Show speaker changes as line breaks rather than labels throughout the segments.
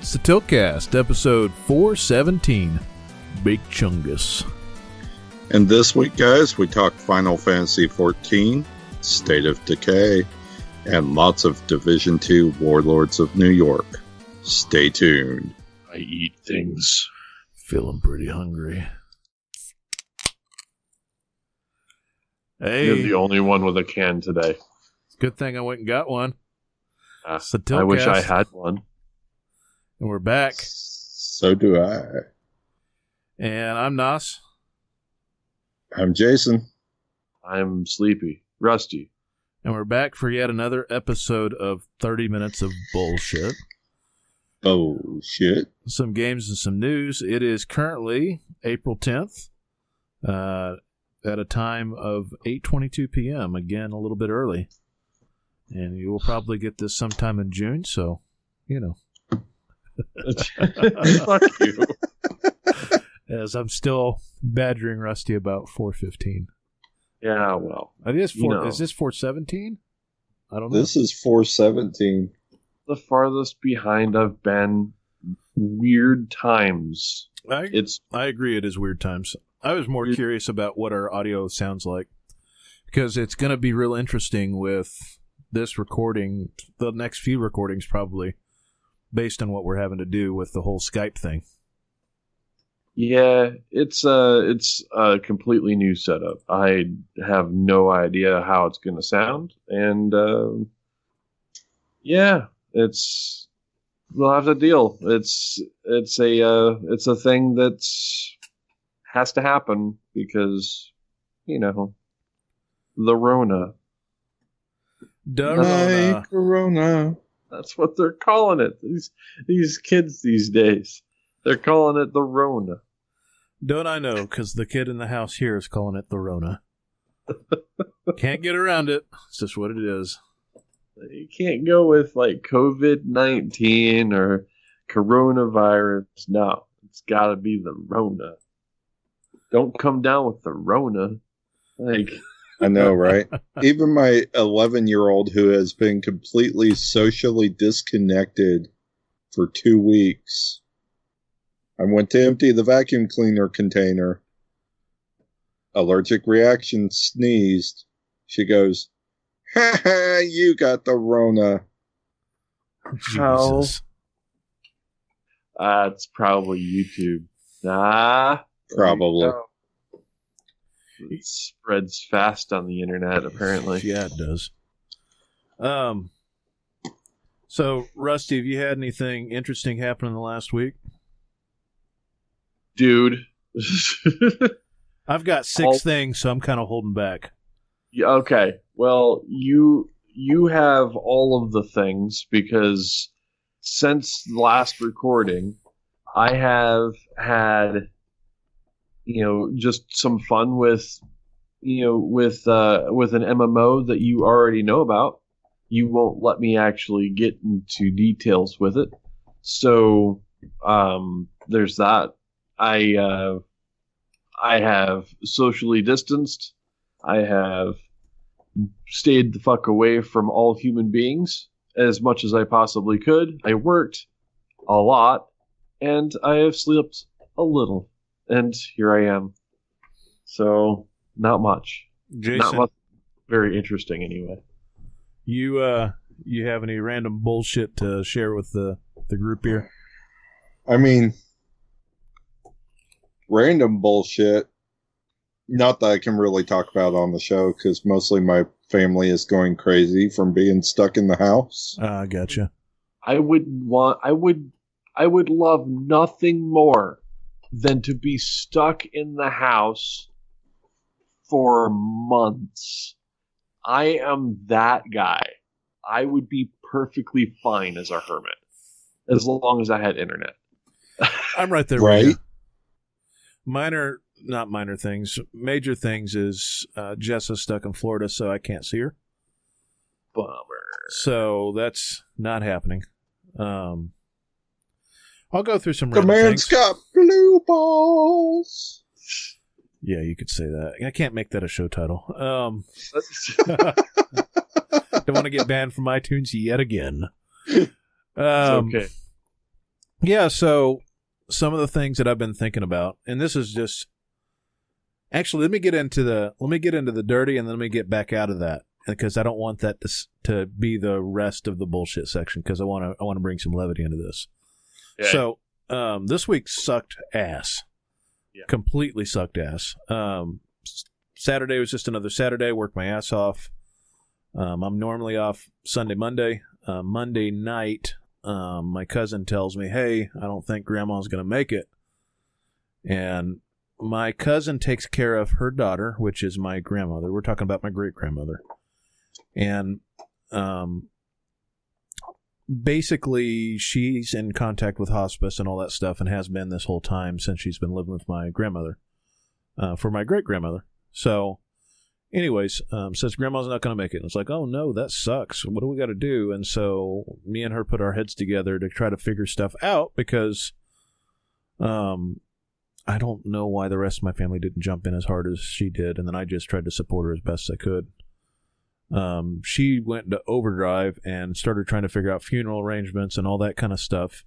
It's the Tiltcast, episode 417. Big Chungus.
And this week, guys, we talk Final Fantasy XIV, State of Decay, and lots of Division 2 Warlords of New York. Stay tuned.
I eat things.
Feeling pretty hungry. Hey,
You're the only one with a can today.
good thing I went and got one.
Ah,
it's the
I wish I had one.
And we're back.
So do I.
And I'm Nas.
I'm Jason.
I'm sleepy, rusty.
And we're back for yet another episode of 30 Minutes of Bullshit.
Oh, shit.
Some games and some news. It is currently April 10th uh, at a time of 8.22 p.m. Again, a little bit early. And you will probably get this sometime in June, so, you know.
Fuck you.
As I'm still badgering Rusty about 415.
Yeah, well,
I think it's
You know.
Is this 417? I don't know.
This is 417.
the farthest behind I've been. Weird times.
I,
It's
I agree. It is weird times. I was more
You-
curious about what our audio sounds like because it's going to be real interesting with this recording, the next few recordings probably, based on what we're having to do with the whole Skype thing.
yeah, it's uh it's a completely new setup. I have no idea how it's gonna sound, and um yeah, it's we'll have to deal. It's it's a uh, it's a thing that's has to happen because you know the Rona.
Dorona.
Hi, Corona.
That's what they're calling it. These these kids these days, they're calling it the Rona.
Don't I know? Because the kid in the house here is calling it the Rona. Can't get around it. It's just what it is.
You can't go with like COVID nineteen or coronavirus. No, it's got to be the Rona. Don't come down with the Rona. Like
I know, right? Even my 11 year old who has been completely socially disconnected for two weeks. I went to empty the vacuum cleaner container. Allergic reaction sneezed. She goes, Ha ha, you got the Rona.
How?
Jesus.
uh, it's probably YouTube. Nah,
Probably.
No. It spreads fast on the internet. Apparently,
Yeah, it does. Um. So, Rusty, have you had anything interesting happen in the last week?
dude.
I've got six
All-
things, so I'm kind of holding back.
Yeah, okay. Well, you you have all of the things because since the last recording, I have had you know just some fun with you know with uh with an MMO that you already know about. You won't let me actually get into details with it. So um there's that. I uh I have socially distanced. I have stayed the fuck away from all human beings as much as I possibly could. I worked a lot, and I have slept a little, and here I am. So not much.
Jason,
Not much. Very interesting, anyway.
you uh, you have any random bullshit to share with the the group here?
I mean, random bullshit. Not that I can really talk about on the show because mostly my family is going crazy from being stuck in the house.
Uh, I gotcha.
I would want. I would. I would love nothing more than to be stuck in the house for months. I am that guy. I would be perfectly fine as a hermit as long as I had internet.
I'm right there.
Right?
Minor, not minor things. Major things is uh, Jess is stuck in Florida, so I can't see her.
Bummer.
So that's not happening. Um, I'll go through some
The
random
man's
things.
got blue balls.
Yeah, you could say that. I can't make that a show title. Um, don't want to get banned from iTunes yet again. Um,
okay.
Yeah, so some of the things that I've been thinking about, and this is just actually let me get into the let me get into the dirty, and then let me get back out of that because I don't want that to to be the rest of the bullshit section because I want to I want to bring some levity into this.
Yeah.
So um, this week sucked ass.
Yeah.
Completely sucked ass. Um, Saturday was just another Saturday. Worked my ass off. Um, I'm normally off Sunday, Monday. Uh, Monday night, um, my cousin tells me, "Hey, I don't think Grandma's going to make it." And my cousin takes care of her daughter, which is my grandmother. We're talking about my great grandmother, and um, basically she's in contact with hospice and all that stuff and has been this whole time since she's been living with my grandmother uh, for my great grandmother so anyways um, says grandma's not going to make it. And it's like oh no that sucks. What do we got to do? And so me and her put our heads together to try to figure stuff out because um i don't know why the rest of my family didn't jump in as hard as she did and then i just tried to support her as best i could um, she went into overdrive and started trying to figure out funeral arrangements and all that kind of stuff.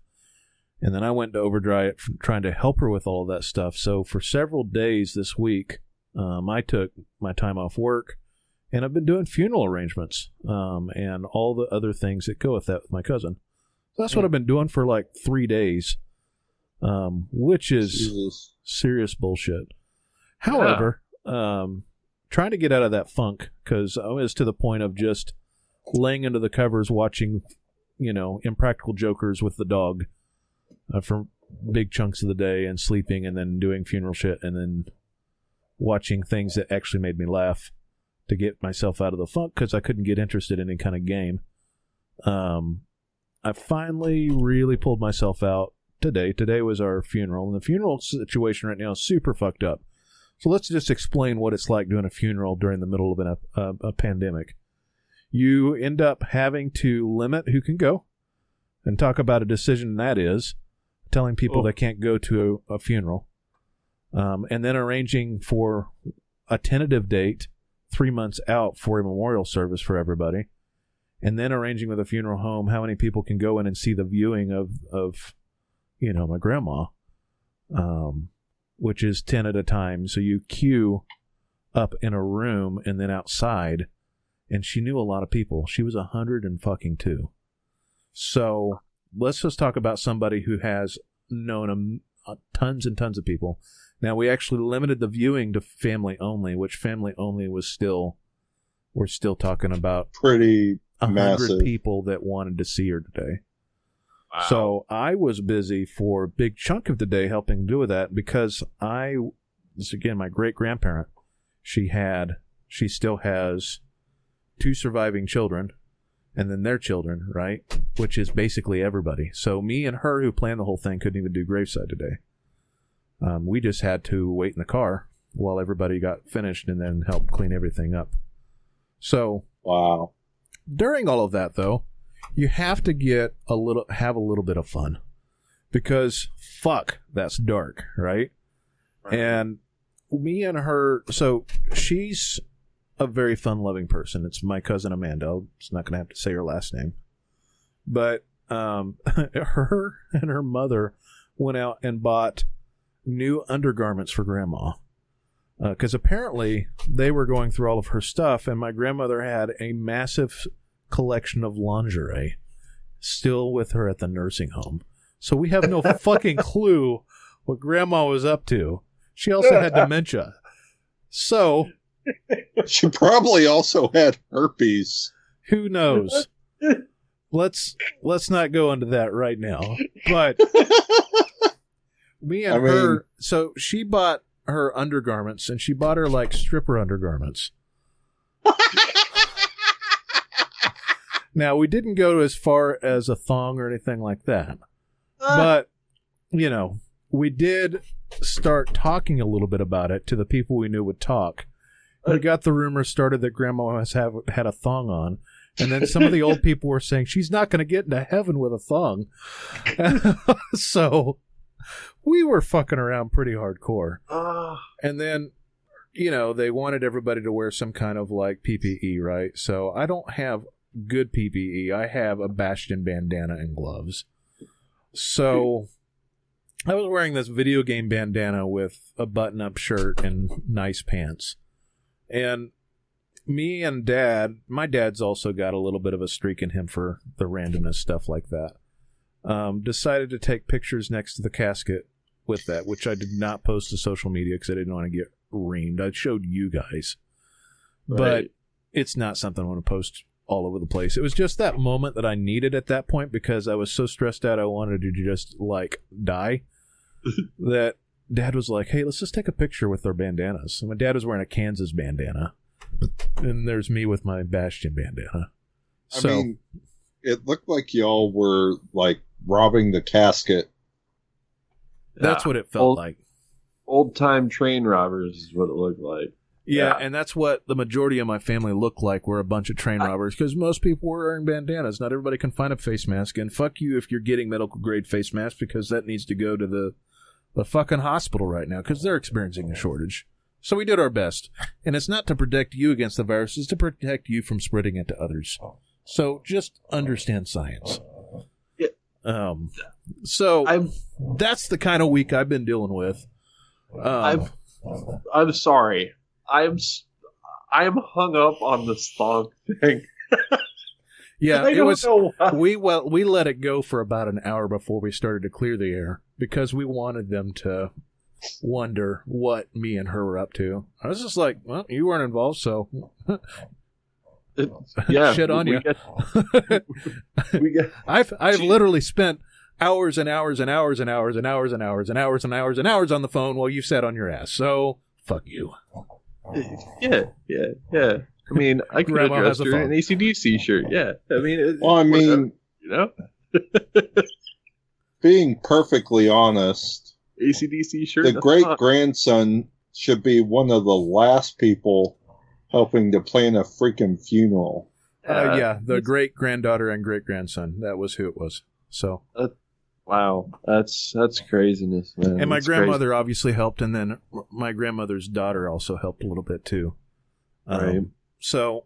And then I went to overdrive trying to help her with all of that stuff. So for several days this week, um, I took my time off work and I've been doing funeral arrangements um, and all the other things that go with that with my cousin. So that's what I've been doing for like three days, um, which is
Jesus.
serious bullshit. However, um, trying to get out of that funk because I was to the point of just laying under the covers watching, you know, Impractical Jokers with the dog uh, for big chunks of the day and sleeping and then doing funeral shit and then watching things that actually made me laugh to get myself out of the funk because I couldn't get interested in any kind of game. Um, I finally really pulled myself out today. Today was our funeral, and the funeral situation right now is super fucked up. So let's just explain what it's like doing a funeral during the middle of an, a, a pandemic. You end up having to limit who can go and talk about a decision that is telling people
Oh.
they can't go to a, a funeral, um, and then arranging for a tentative date three months out for a memorial service for everybody, and then arranging with a funeral home how many people can go in and see the viewing of of you know my grandma, um, which is ten at a time. So you queue up in a room and then outside, and she knew a lot of people. She was a hundred and fucking two. So let's just talk about somebody who has known a uh, tons and tons of people. Now we actually limited the viewing to family only, which family only was still we're still talking about
Pretty
a hundred
Massive.
people that wanted to see her today.
Wow.
So I was busy for a big chunk of the day helping do with that because I, this again, my great grandparent, she had, she still has two surviving children and then their children, right? Which is basically everybody. So me and her who planned the whole thing couldn't even do graveside today. Um, we just had to wait in the car while everybody got finished and then help clean everything up. So
wow.
during all of that though you have to get a little have a little bit of fun. Because fuck that's dark right?
Right.
and me and her so she's a very fun loving person. It's my cousin amanda. I'm not gonna have to say her last name. But um her and her mother went out and bought new undergarments for grandma. Because apparently they were going through all of her stuff, and my grandmother had a massive collection of lingerie still with her at the nursing home. So we have no fucking clue what grandma was up to. She also had dementia. So
She probably also had herpes.
who knows? Let's let's not go into that right now. But me and
I mean-
her so she bought her undergarments and she bought her like stripper undergarments. Now we didn't go as far as a thong or anything like that. But you know, we did start talking a little bit about it to the people we knew would talk. We got the rumor started that grandma has have, had a thong on. And then some of the old people were saying she's not going to get into heaven with a thong. so we were fucking around pretty hardcore.
Ah,
And then, you know, they wanted everybody to wear some kind of like PPE, right? So I don't have good PPE. I have a Bastion bandana and gloves. So I was wearing this video game bandana with a button up shirt and nice pants. And me and dad, my dad's also got a little bit of a streak in him for the randomness stuff like that. Um, decided to take pictures next to the casket with that, which I did not post to social media because I didn't want to get reamed. I showed you guys, but it's not something I want to post all over the place. It was just that moment that I needed at that point because I was so stressed out I wanted to just like die that dad was like, "Hey, let's just take a picture with our bandanas." And my dad was wearing a Kansas bandana, and there's me with my Bastion bandana.
I
So
mean, it looked like y'all were like robbing the casket.
that's
Yeah.
what it felt
Old-
like.
Old time train robbers is what it looked like.
Yeah,
Yeah.
and that's what the majority of my family looked like. We're a bunch of train robbers because most people were wearing bandanas. Not everybody can find a face mask, and fuck you if you're getting medical grade face masks because that needs to go to the the fucking hospital right now because they're experiencing a shortage. So we did our best, and it's not to protect you against the virus; it's to protect you from spreading it to others. So just understand science.
Yeah.
Um. So
I'm
that's the kind of week I've been dealing with. Um,
I'm I'm sorry. I'm I'm hung up on this thong thing.
yeah, it was. we well we let it go for about an hour before we started to clear the air because we wanted them to wonder what me and her were up to. I was just like, well, you weren't involved, so
It- yeah,
shit on you.
Get, we get,
I've I've
Gee.
literally spent hours and hours and hours and hours and hours and hours and hours and hours and hours on the phone while you sat on your ass. So fuck you.
Yeah, yeah, yeah. I mean, I could have
Grandma
dressed her in an
phone.
ACDC shirt. Yeah, I mean, it,
Well, I mean,
you know,
being perfectly honest,
ACDC shirt.
the great
not-
grandson should be one of the last people helping to plan a freaking funeral.
Uh, yeah, the great granddaughter and great grandson. That was who it was. So
Wow, that's that's craziness, man.
and my
That's crazy.
grandmother obviously helped, and then my grandmother's daughter also helped a little bit too. Um,
Right.
So,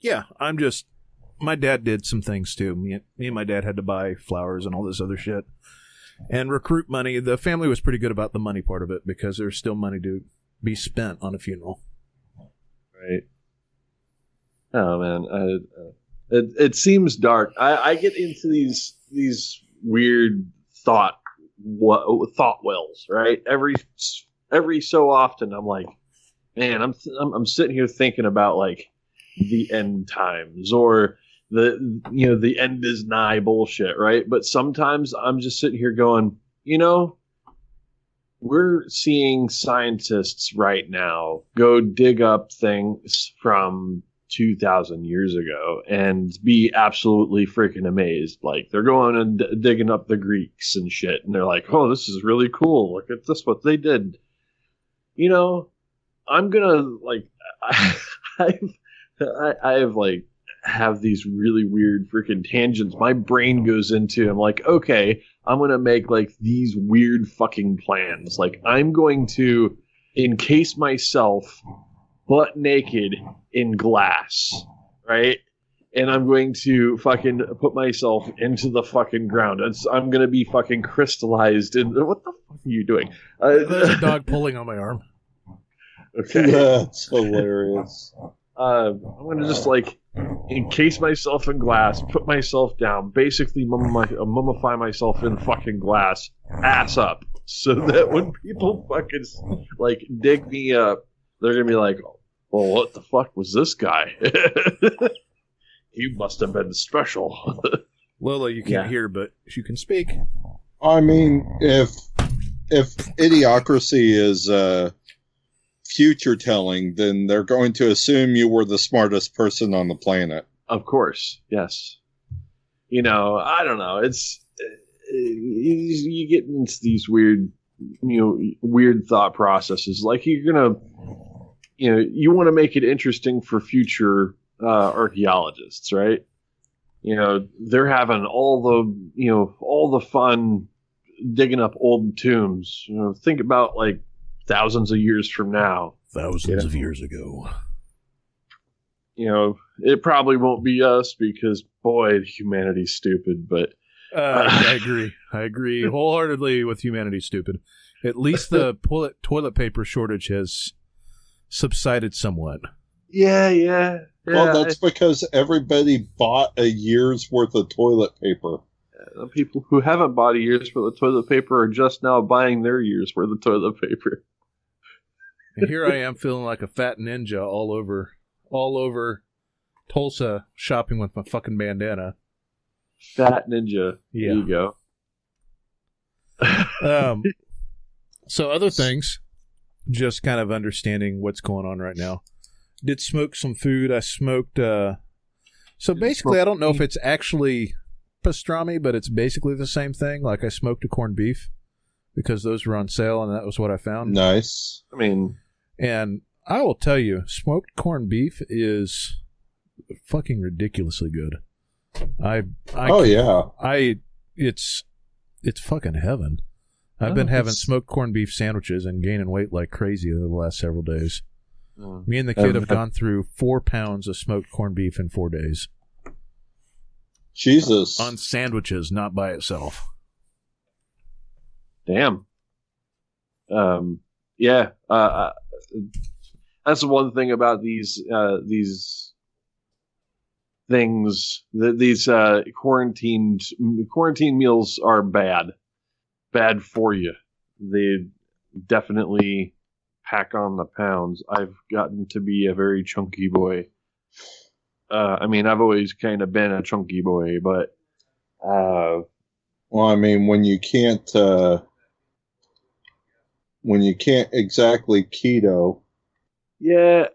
yeah, I'm just. My dad did some things too. Me, me and my dad had to buy flowers and all this other shit, and recruit money. The family was pretty good about the money part of it because there's still money to be spent on a funeral.
Right. Oh man, I, uh, it it seems dark. I, I get into these these weird thought thought wells. Right. Every every so often, I'm like, man, I'm I'm, I'm sitting here thinking about like the end times or the you know the end is nigh bullshit. Right. But sometimes I'm just sitting here going, you know, we're seeing scientists right now go dig up things from 2000 years ago and be absolutely freaking amazed. Like they're going and d- digging up the greeks and shit and they're like oh this is really cool. Look at this what they did. You know i'm gonna like i've I, i've like have these really weird freaking tangents my brain goes into. I'm like okay I'm gonna make like these weird fucking plans. Like I'm going to encase myself butt naked in glass, right? And I'm going to fucking put myself into the fucking ground. It's, I'm gonna be fucking crystallized. And what the fuck are you doing?
There's a
Uh,
dog pulling on my arm.
okay.
That's hilarious.
Uh, I'm gonna just like encase myself in glass, put myself down, basically mummify, uh, mummify myself in fucking glass, ass up, so that when people fucking like dig me up, they're gonna be like, "Well, what the fuck was this guy? he must have been special."
Lola, you can't
Yeah.
hear, but you can speak.
I mean, if if idiocracy is uh, future telling, then they're going to assume you were the smartest person on the planet.
Of course, yes. You know, I don't know. It's uh, you, you get into these weird, you know, weird thought processes. Like you're gonna, you know, you want to make it interesting for future uh, archaeologists, right? You know, they're having all the, you know, all the fun digging up old tombs. You know, think about like thousands of years from now.
Thousands
Yeah.
of years ago.
you know, it probably won't be us because boy, humanity's stupid. But
Uh, I agree. I agree wholeheartedly with humanity. Stupid. At least the toilet toilet paper shortage has subsided somewhat.
Yeah, yeah. yeah.
Well, that's because everybody bought a year's worth of toilet paper.
The people who haven't bought a year's worth of toilet paper are just now buying their year's worth of toilet paper.
And here I am feeling like a fat ninja all over, all over Tulsa shopping with my fucking bandana.
Fat ninja.
Yeah.
There you go.
Um, so other things, just kind of understanding what's going on right now. Did smoke some food. I smoked. uh So basically, I don't know if it's actually pastrami, but it's basically the same thing. Like I smoked a corned beef because those were on sale, and that was what I found.
Nice.
I mean,
And I will tell you, smoked corned beef is fucking ridiculously good. I, I,
oh yeah.
I, it's, it's fucking heaven. I've
Oh,
been having
it's-
smoked corned beef sandwiches and gaining weight like crazy over the last several days.
uh,
Me and the kid
Um,
have gone through four pounds of smoked corned beef in four days
Jesus.
on sandwiches, not by itself.
damn. Um, yeah. Uh, uh, that's the one thing about these uh, these things. That these uh, quarantined quarantine meals are bad, bad for you. They definitely pack on the pounds. I've gotten to be a very chunky boy. Uh, I mean, I've always kind of been a chunky boy, but uh,
Well, I mean, when you can't, uh, when you can't exactly keto,
Yeah,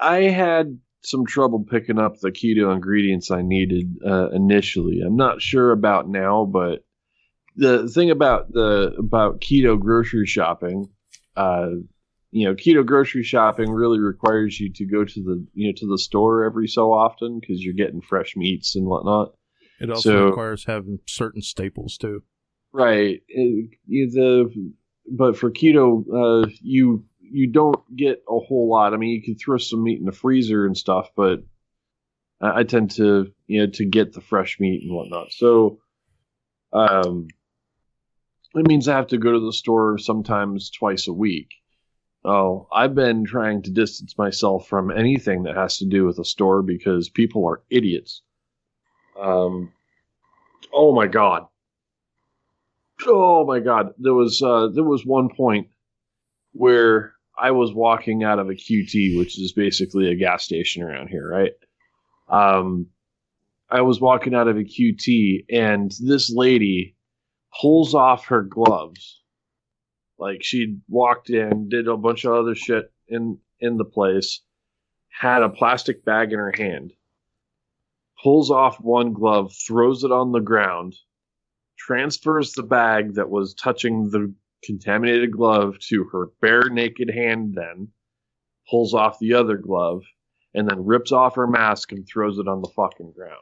I had some trouble picking up the keto ingredients I needed uh, initially. I'm not sure about now, but the thing about the about keto grocery shopping, uh, you know, keto grocery shopping really requires you to go to the you know to the store every so often because you're getting fresh meats and whatnot.
It also
So-
requires having certain staples too.
Right. It- the but for keto, uh, you you don't get a whole lot. I mean, you can throw some meat in the freezer and stuff, but I, I tend to you know to get the fresh meat and whatnot. So, um, it means I have to go to the store sometimes twice a week. Oh, I've been trying to distance myself from anything that has to do with a store because people are idiots. Um, oh my god. Oh my god, there was uh, there was one point where I was walking out of a QT, which is basically a gas station around here, right? Um, I was walking out of a QT, and this lady pulls off her gloves, like she walked in, did a bunch of other shit in in the place, had a plastic bag in her hand, pulls off one glove, throws it on the ground transfers the bag that was touching the contaminated glove to her bare naked hand then pulls off the other glove and then rips off her mask and throws it on the fucking ground.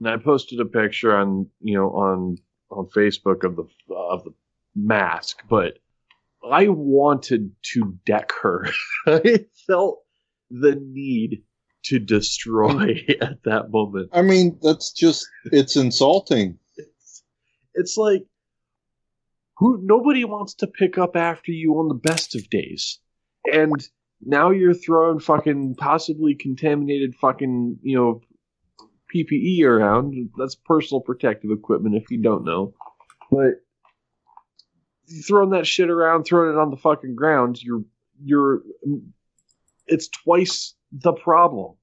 And i posted a picture on you know on on facebook of the of the mask but i wanted to deck her. I felt the need to destroy at that moment.
I mean, that's just, it's insulting.
it's, it's like who nobody wants to pick up after you on the best of days. And now you're throwing fucking possibly contaminated fucking you know ppe around that's personal protective equipment if you don't know but throwing that shit around throwing it on the fucking ground you're you're it's twice the problem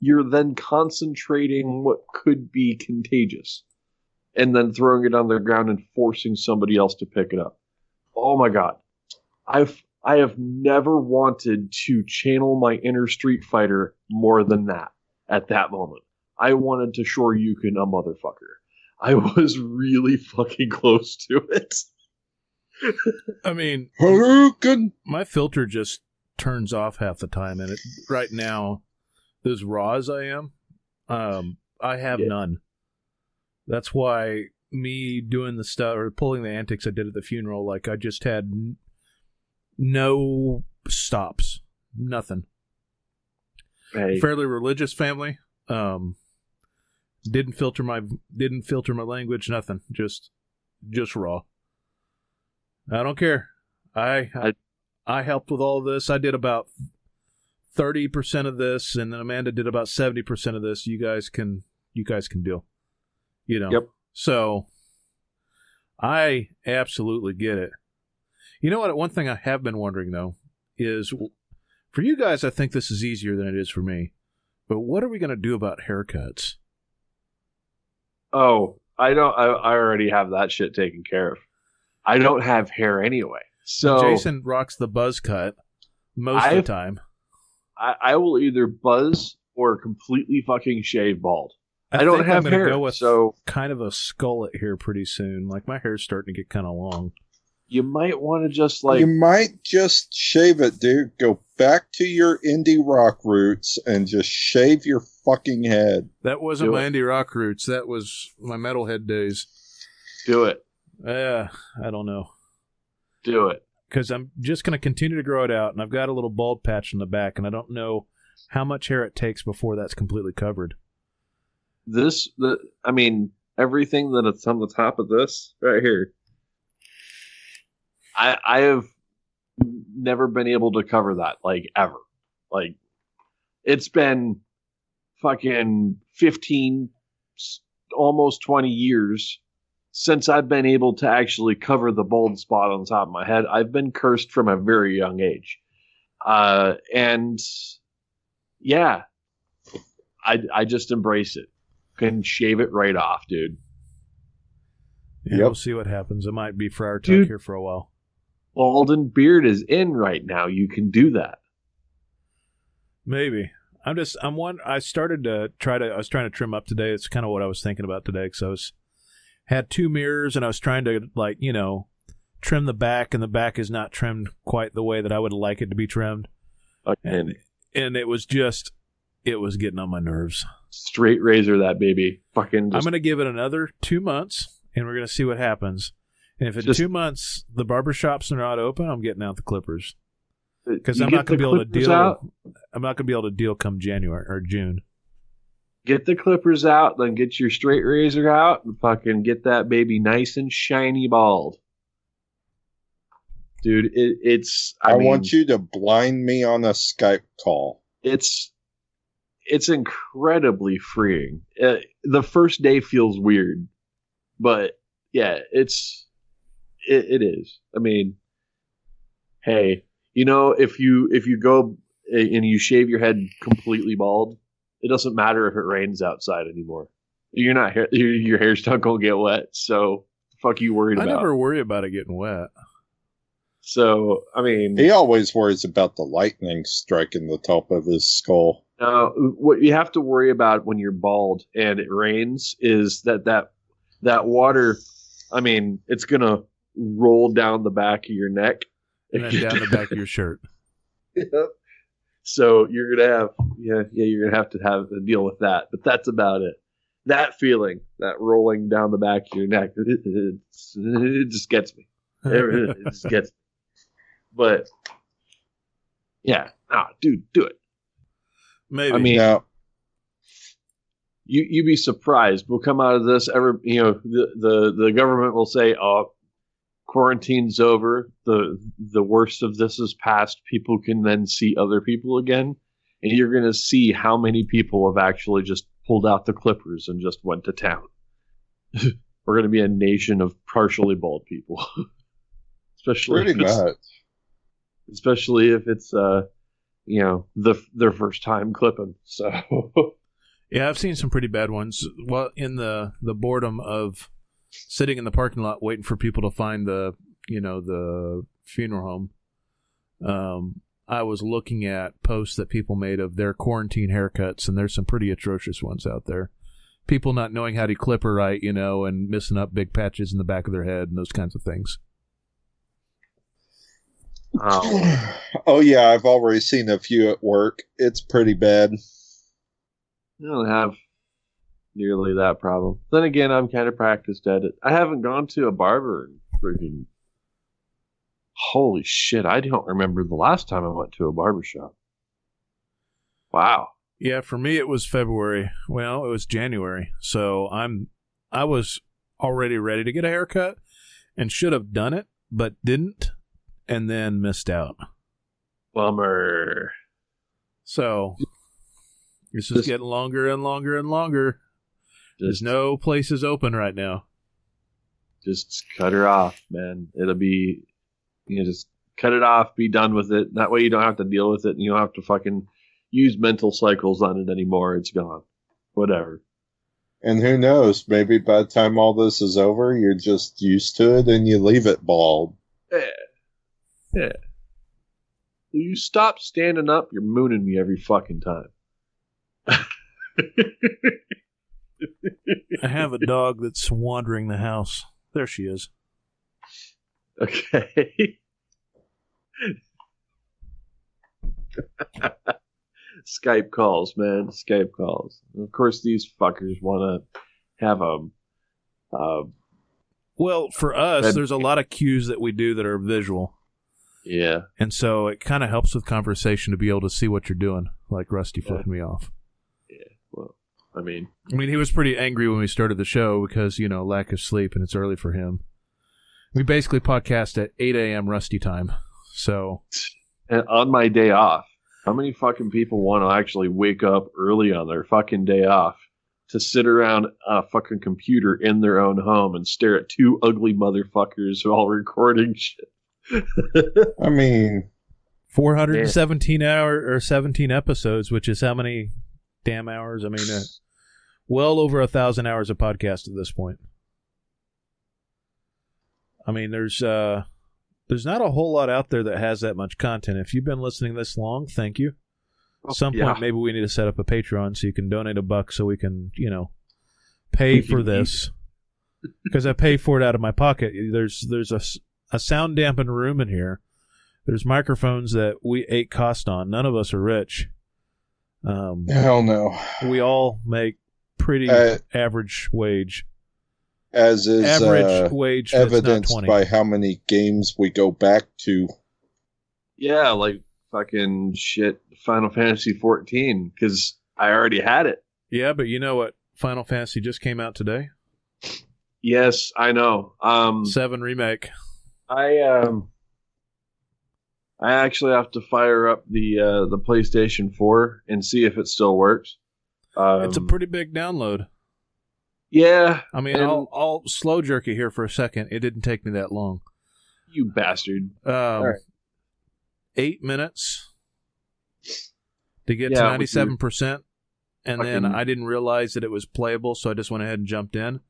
you're then concentrating what could be contagious and then throwing it on the ground and forcing somebody else to pick it up. Oh my god. I've I have never wanted to channel my inner Street Fighter more than that at that moment. I wanted to Shoryuken a motherfucker. I was really fucking close to it.
I mean,
Hadouken!
my filter just turns off half the time, and it right now, as raw as I am, um, I have
Yeah.
none. That's why me doing the stuff or pulling the antics I did at the funeral, like I just had n- no stops, nothing.
Hey,
Fairly religious family, um, Didn't filter my didn't filter my language. Nothing. Just just raw. I don't care. I I, I helped with all of this. I did about thirty percent of this, and then Amanda did about seventy percent of this. You guys can you guys can deal. You know.
Yep.
So I absolutely get it. You know what? One thing I have been wondering though is for you guys, I think this is easier than it is for me. But what are we going to do about haircuts?
Oh, I don't. I, I already have that shit taken care of. I don't have hair anyway, so
Jason rocks the buzz cut most of
I've-
the time.
I, I will either buzz or completely fucking shave bald. I, don't
think
have
I'm
hair,
Go with
so
kind of a skullet here pretty soon. Like my hair's starting to get kind of long.
You might want to just like
you might just shave it, dude. Go back to your indie rock roots and just shave your fucking head.
That wasn't
Do
my
it.
indie rock roots. That was my metalhead days.
do it,
Yeah, I don't know.
do it.
because I'm just going to continue to grow it out, and I've got a little bald patch in the back, and I don't know how much hair it takes before that's completely covered.
This the I mean everything that it's on the top of this right here. I I have never been able to cover that like ever. Like it's been fucking 15 almost 20 years since I've been able to actually cover the bald spot on the top of my head. I've been cursed from a very young age. Uh and yeah, I I just embrace it. Can shave it right off, dude.
Yeah,
Yep.
We'll see what happens. It might be Friar Tuck
Dude.
here for a while.
Alden beard is in right now. You can do that.
Maybe. I'm just I'm one. I started to try to. I was trying to trim up today. It's kind of what I was thinking about today because I was had two mirrors and I was trying to like you know trim the back and the back is not trimmed quite the way that I would like it to be trimmed
And
and and it was just it was getting on my nerves.
straight razor that baby. Fucking
I'm going to give it another two months, and we're going to see what happens. And if in
Just-
two months the barber shops are not open, I'm getting out the clippers because I'm not going to be able to deal.
Out,
I'm not going to be able to deal come January or June.
get the clippers out, then get your straight razor out, and fucking get that baby nice and shiny bald. Dude, it, it's. I,
I,
mean,
want you to blind me on a Skype call.
it's it's incredibly freeing. Uh, the first day feels weird, but yeah, it's it, it is. I mean, hey, you know, if you if you go eh, and you shave your head completely bald, it doesn't matter if it rains outside anymore. You're not your, your hair's not gonna get wet, so fuck you worried
I
about.
I never worry about it getting wet.
So I mean,
He always worries about the lightning striking the top of his skull.
Now, what you have to worry about when you're bald and it rains is that that that water. I mean, it's gonna roll down the back of your neck
And then down the back of your shirt.
Yep. So you're gonna have yeah yeah you're gonna have to have to deal with that. But that's about it. That feeling, that rolling down the back of your neck, it, it, it just gets me. It, it just gets. Me. But yeah, ah, dude, do it.
Maybe.
I mean,
Now,
you you'd be surprised. We'll come out of this. Ever you know the the the government will say, "Oh, quarantine's over. the The worst of this is past. People can then see other people again." And you're going to see how many people have actually just pulled out the clippers and just went to town. We're going to be a nation of partially bald people, especially
pretty
if it's-
much.
especially if it's uh, you know, the their first time clipping. So
yeah, I've seen some pretty bad ones. Well, in the the boredom of sitting in the parking lot waiting for people to find the you know the funeral home. Um, I was looking at posts that people made of their quarantine haircuts, and there's some pretty atrocious ones out there. People not knowing how to clipper right, you know, and missing up big patches in the back of their head and those kinds of things.
um,
oh yeah, I've already seen a few at work. It's pretty bad.
I don't have nearly that problem. Then again, I'm kind of practiced at it. I haven't gone to a barber in freaking. Holy shit! I don't remember the last time I went to a barber shop. Wow.
Yeah, for me it was February. Well, it was January. So I'm I was already ready to get a haircut and should have done it, but didn't and then missed out.
Bummer.
So this is
Just-
getting longer and longer and longer. There's no places open right now.
just cut her off, man. It'll be, you know, just cut it off, be done with it. That way you don't have to deal with it and you don't have to fucking use mental cycles on it anymore. It's gone. Whatever.
And who knows? Maybe by the time all this is over, you're just used to it and you leave it bald.
Yeah. Yeah. Will you stop standing up? You're mooning me every fucking time.
I have a dog that's wandering the house. There she is.
Okay. Skype calls, man. Skype calls. And of course, these fuckers want to have a. Uh,
Well, for us,
That-
there's a lot of cues that we do that are visual.
yeah.
And so it kind of helps with conversation to be able to see what you're doing, like Rusty
Yeah.
flipping me off.
Well, I mean,
I mean, he was pretty angry when we started the show because, you know, lack of sleep and it's early for him. We basically podcast at 8 a.m. Rusty time. So,
and on my day off, how many fucking people want to actually wake up early on their fucking day off to sit around a fucking computer in their own home and stare at two ugly motherfuckers while recording shit?
I mean,
417 hour or 17 episodes, which is how many damn hours? I mean, uh, well over a thousand hours of podcast at this point. I mean, there's uh, there's not a whole lot out there that has that much content. If you've been listening this long, thank you. At some
Yeah.
point, maybe we need to set up a Patreon so you can donate a buck so we can, you know, pay for this. Because I pay for it out of my pocket. There's there's a, s- a sound dampened room in here. There's microphones that we ate cost on. None of us are rich. Um,
hell no.
we all make pretty
Uh,
average wage.
As is
Average
uh,
wage that's not
evidenced by how many games we go back to.
Yeah, like fucking shit, Final Fantasy 14, because I already had it.
yeah, but you know what? Final Fantasy just came out today.
Yes, I know. Um,
Seven remake.
I um, I actually have to fire up the uh, the PlayStation 4 and see if it still works. Um,
it's a pretty big download.
yeah.
I mean, I'll, I'll slow jerk you here for a second. It didn't take me that long.
You bastard.
Um,
right.
Eight minutes to get
Yeah,
to ninety-seven percent, and then I didn't realize that it was playable, so I just went ahead and jumped in.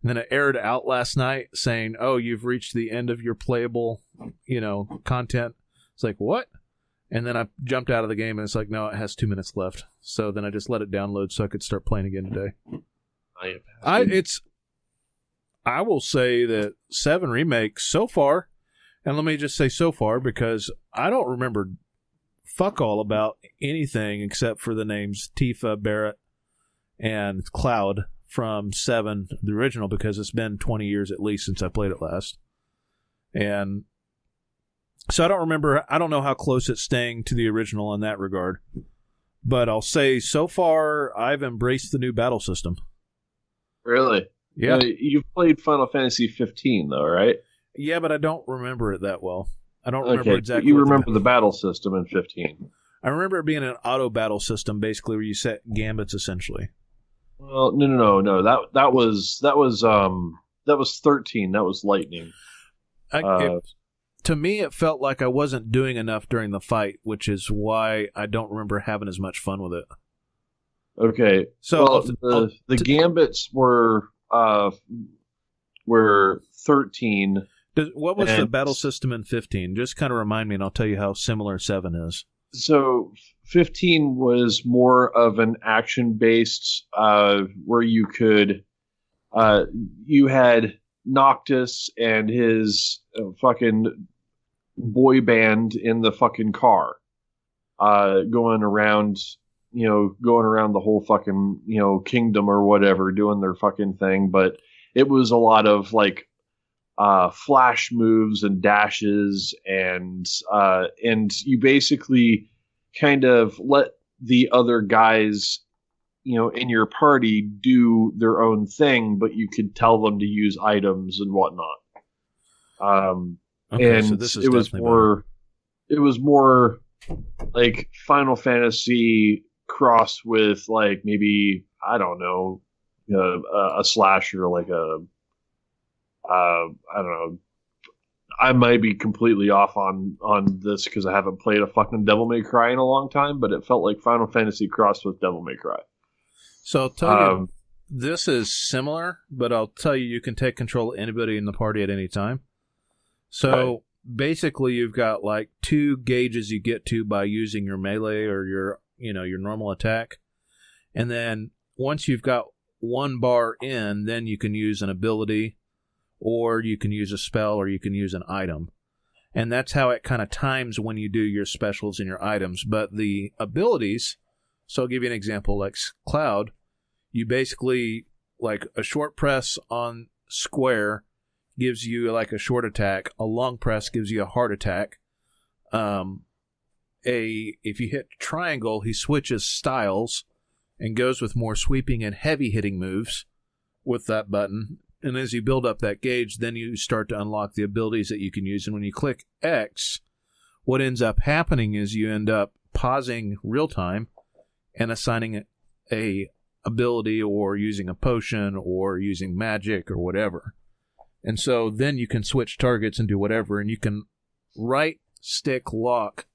And then it aired out last night saying, "Oh, you've reached the end of your playable, you know, content." It's like what? And then I jumped out of the game, and it's like, no, it has two minutes left. So then I just let it download so I could start playing again today.
I am.
I it's I will say that seven remakes so far, and let me just say so far because I don't remember fuck all about anything except for the names Tifa, Barret, and Cloud from seven, the original, because it's been twenty years at least since I played it last. And so I don't remember I don't know how close it's staying to the original in that regard. But I'll say so far I've embraced the new battle system.
Really?
Yeah.
Uh, you've played Final Fantasy 15 though, right?
Yeah, but I don't remember it that well. I don't remember
Okay.
exactly.
You remember the battle system in 15.
I remember it being an auto battle system, basically, where you set gambits essentially.
Well, no, no, no, no. That that was that was um that was 13. That was lightning.
I,
Uh,
it, to me, it felt like I wasn't doing enough during the fight, which is why I don't remember having as much fun with it.
Okay.
So,
well,
I'll-
the the gambits were uh were 13.
does- what was the battle system in fifteen? Just kind of remind me, and I'll tell you how similar seven is.
So 15 was more of an action based uh where you could uh you had Noctis and his uh, fucking boy band in the fucking car uh going around you know going around the whole fucking you know kingdom or whatever doing their fucking thing but it was a lot of like uh flash moves and dashes and uh and you basically kind of let the other guys, you know, in your party do their own thing, but you could tell them to use items and whatnot. Um,
Okay,
and
so this is
it was more, it was more like Final Fantasy crossed with like maybe I don't know, a, a slasher like a, uh, I don't know. I might be completely off on on this because I haven't played a fucking Devil May Cry in a long time, but it felt like Final Fantasy crossed with Devil May Cry.
So I'll tell you,
Um,
this is similar, but I'll tell you, you can take control of anybody in the party at any time. So
Right.
basically, you've got like two gauges you get to by using your melee or your, you know, your normal attack, and then once you've got one bar in, then you can use an ability, or you can use a spell, or you can use an item. And that's how it kind of times when you do your specials and your items. But the abilities, so I'll give you an example like Cloud, you basically like a short press on square gives you like a short attack. A long press gives you a hard attack. Um a if you hit triangle he switches styles and goes with more sweeping and heavy hitting moves with that button. And as you build up that gauge then you start to unlock the abilities that you can use. And when you click x what ends up happening is you end up pausing real time and assigning a ability or using a potion or using magic or whatever. And so then you can switch targets and do whatever, and you can right stick lock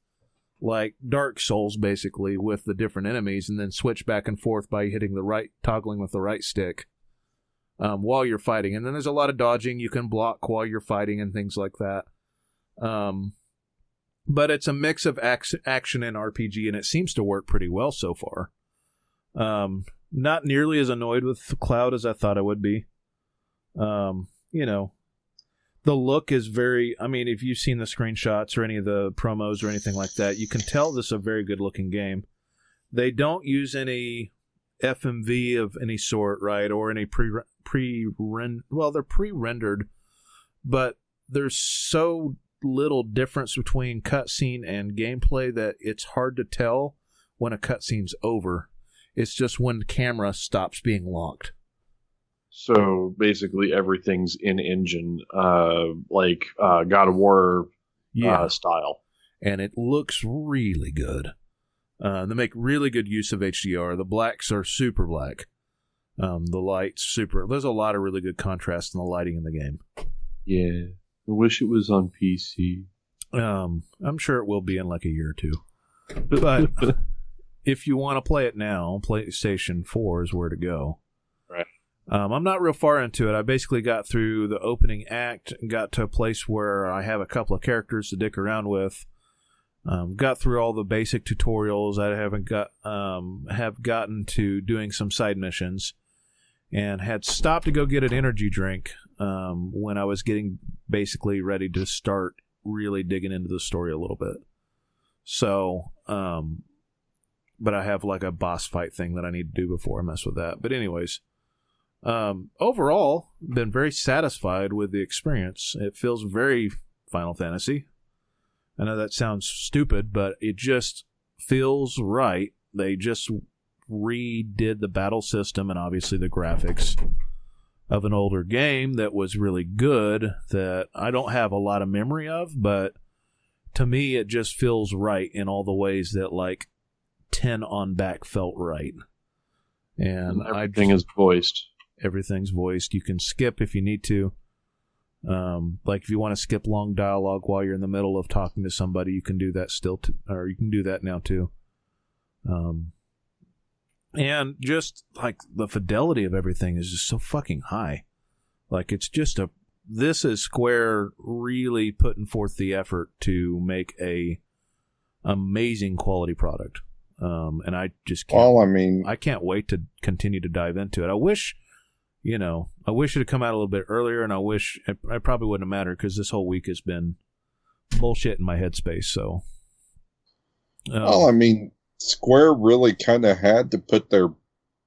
like Dark Souls basically with the different enemies, and then switch back and forth by hitting the right, toggling with the right stick um, while you're fighting. And then there's a lot of dodging. You can block while you're fighting and things like that. Um, but it's a mix of ac- action and RPG, and it seems to work pretty well so far. Um, not nearly as annoyed with Cloud as I thought I would be. Um, you know, the look is very. I mean, if you've seen the screenshots or any of the promos or anything like that, you can tell this is a very good looking game. They don't use any FMV of any sort, right, or any pre pre well, they're pre rendered, but there's so little difference between cutscene and gameplay that it's hard to tell when a cutscene's over. It's just when the camera stops being locked.
So basically, everything's in engine, uh, like uh, God of War uh, style.
and it looks really good. Uh, they make really good use of HDR. The blacks are super black. Um, the lights super. There's a lot of really good contrast in the lighting in the game.
Yeah, I wish it was on PC.
Um, I'm sure it will be in like a year or two. But if you want to play it now, PlayStation 4 is where to go. Um, I'm not real far into it. I basically got through the opening act and got to a place where I have a couple of characters to dick around with. Um, got through all the basic tutorials. I haven't got um, have gotten to doing some side missions, and had stopped to go get an energy drink um, when I was getting basically ready to start really digging into the story a little bit. So, um, but I have like a boss fight thing that I need to do before I mess with that. But anyways, um, overall, been very satisfied with the experience. It feels very Final Fantasy. I know that sounds stupid, but it just feels right. They just redid the battle system and obviously the graphics of an older game that was really good that I don't have a lot of memory of, but to me it just feels right in all the ways that like 10 on back felt right. And I
everything
just-
is voiced.
Everything's voiced. You can skip if you need to. Um, like if you want to skip long dialogue while you're in the middle of talking to somebody, you can do that still, t- or you can do that now too. Um, and just like the fidelity of everything is just so fucking high. Like it's just a this is Square really putting forth the effort to make a amazing quality product. Um, and I just can't
Well, I mean,
I can't wait to continue to dive into it. I wish, you know, I wish it had come out a little bit earlier, and I wish it, it probably wouldn't have mattered because this whole week has been bullshit in my headspace. So, um,
well, I mean, Square really kind of had to put their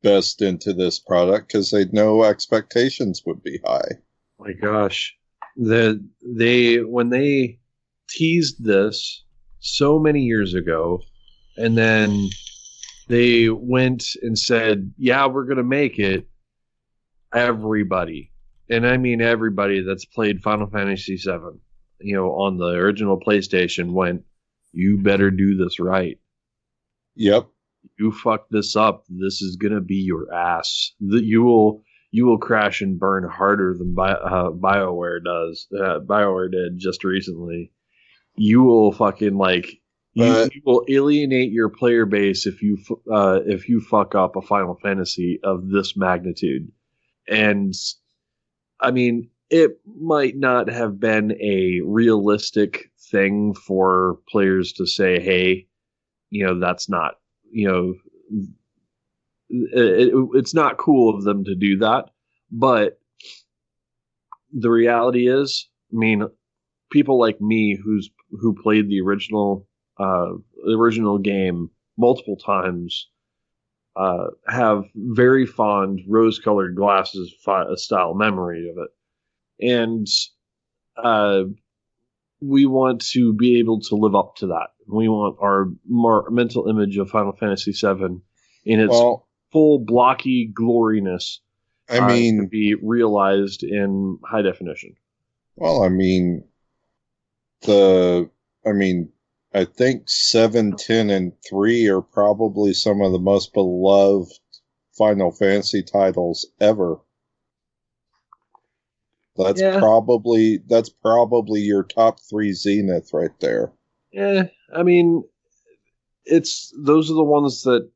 best into this product because they know expectations would be high.
my gosh the they when they teased this so many years ago and then they went and said, "Yeah, we're going to make it." Everybody, and I mean everybody that's played Final Fantasy VII, you know, on the original PlayStation, went, "You better do this right.
Yep.
You fuck this up, this is going to be your ass. That you will." You will crash and burn harder than Bi- uh, Bioware does. Uh, Bioware did just recently. You will fucking like you,
But-
you will alienate your player base if you uh, if you fuck up a Final Fantasy of this magnitude. And I mean, it might not have been a realistic thing for players to say, "Hey, you know, that's not you know." It, it- it's not cool of them to do that, but the reality is, I mean, people like me who's who played the original uh, the original game multiple times uh, have very fond rose-colored glasses fi- style memory of it, and uh, we want to be able to live up to that. We want our more mental image of Final Fantasy VII in its
Well,
full blocky gloriness
I
uh, to
mean,
be realized in high definition.
well, I mean, the, I mean, I think seven, ten, and three are probably some of the most beloved Final Fantasy titles ever. That's
Yeah.
probably that's probably your top three Zenith right there.
Yeah, I mean, it's those are the ones that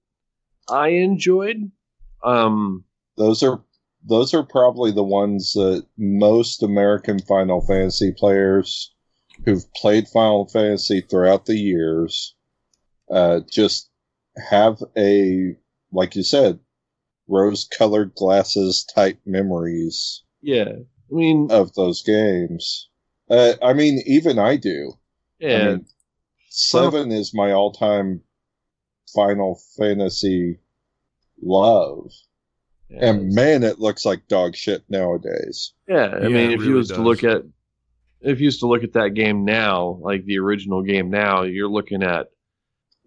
I enjoyed. Um,
Those are those are probably the ones that most American Final Fantasy players who've played Final Fantasy throughout the years uh, just have a like you said rose colored glasses type memories
yeah, I mean,
of those games. Uh, I mean, even I do.
yeah,
I mean, seven is my all time Final Fantasy love.
yeah,
And man, it looks like dog shit nowadays.
yeah. I
Yeah,
mean,
it
if you
really
was to look at if you used to look at that game now, like the original game now, you're looking at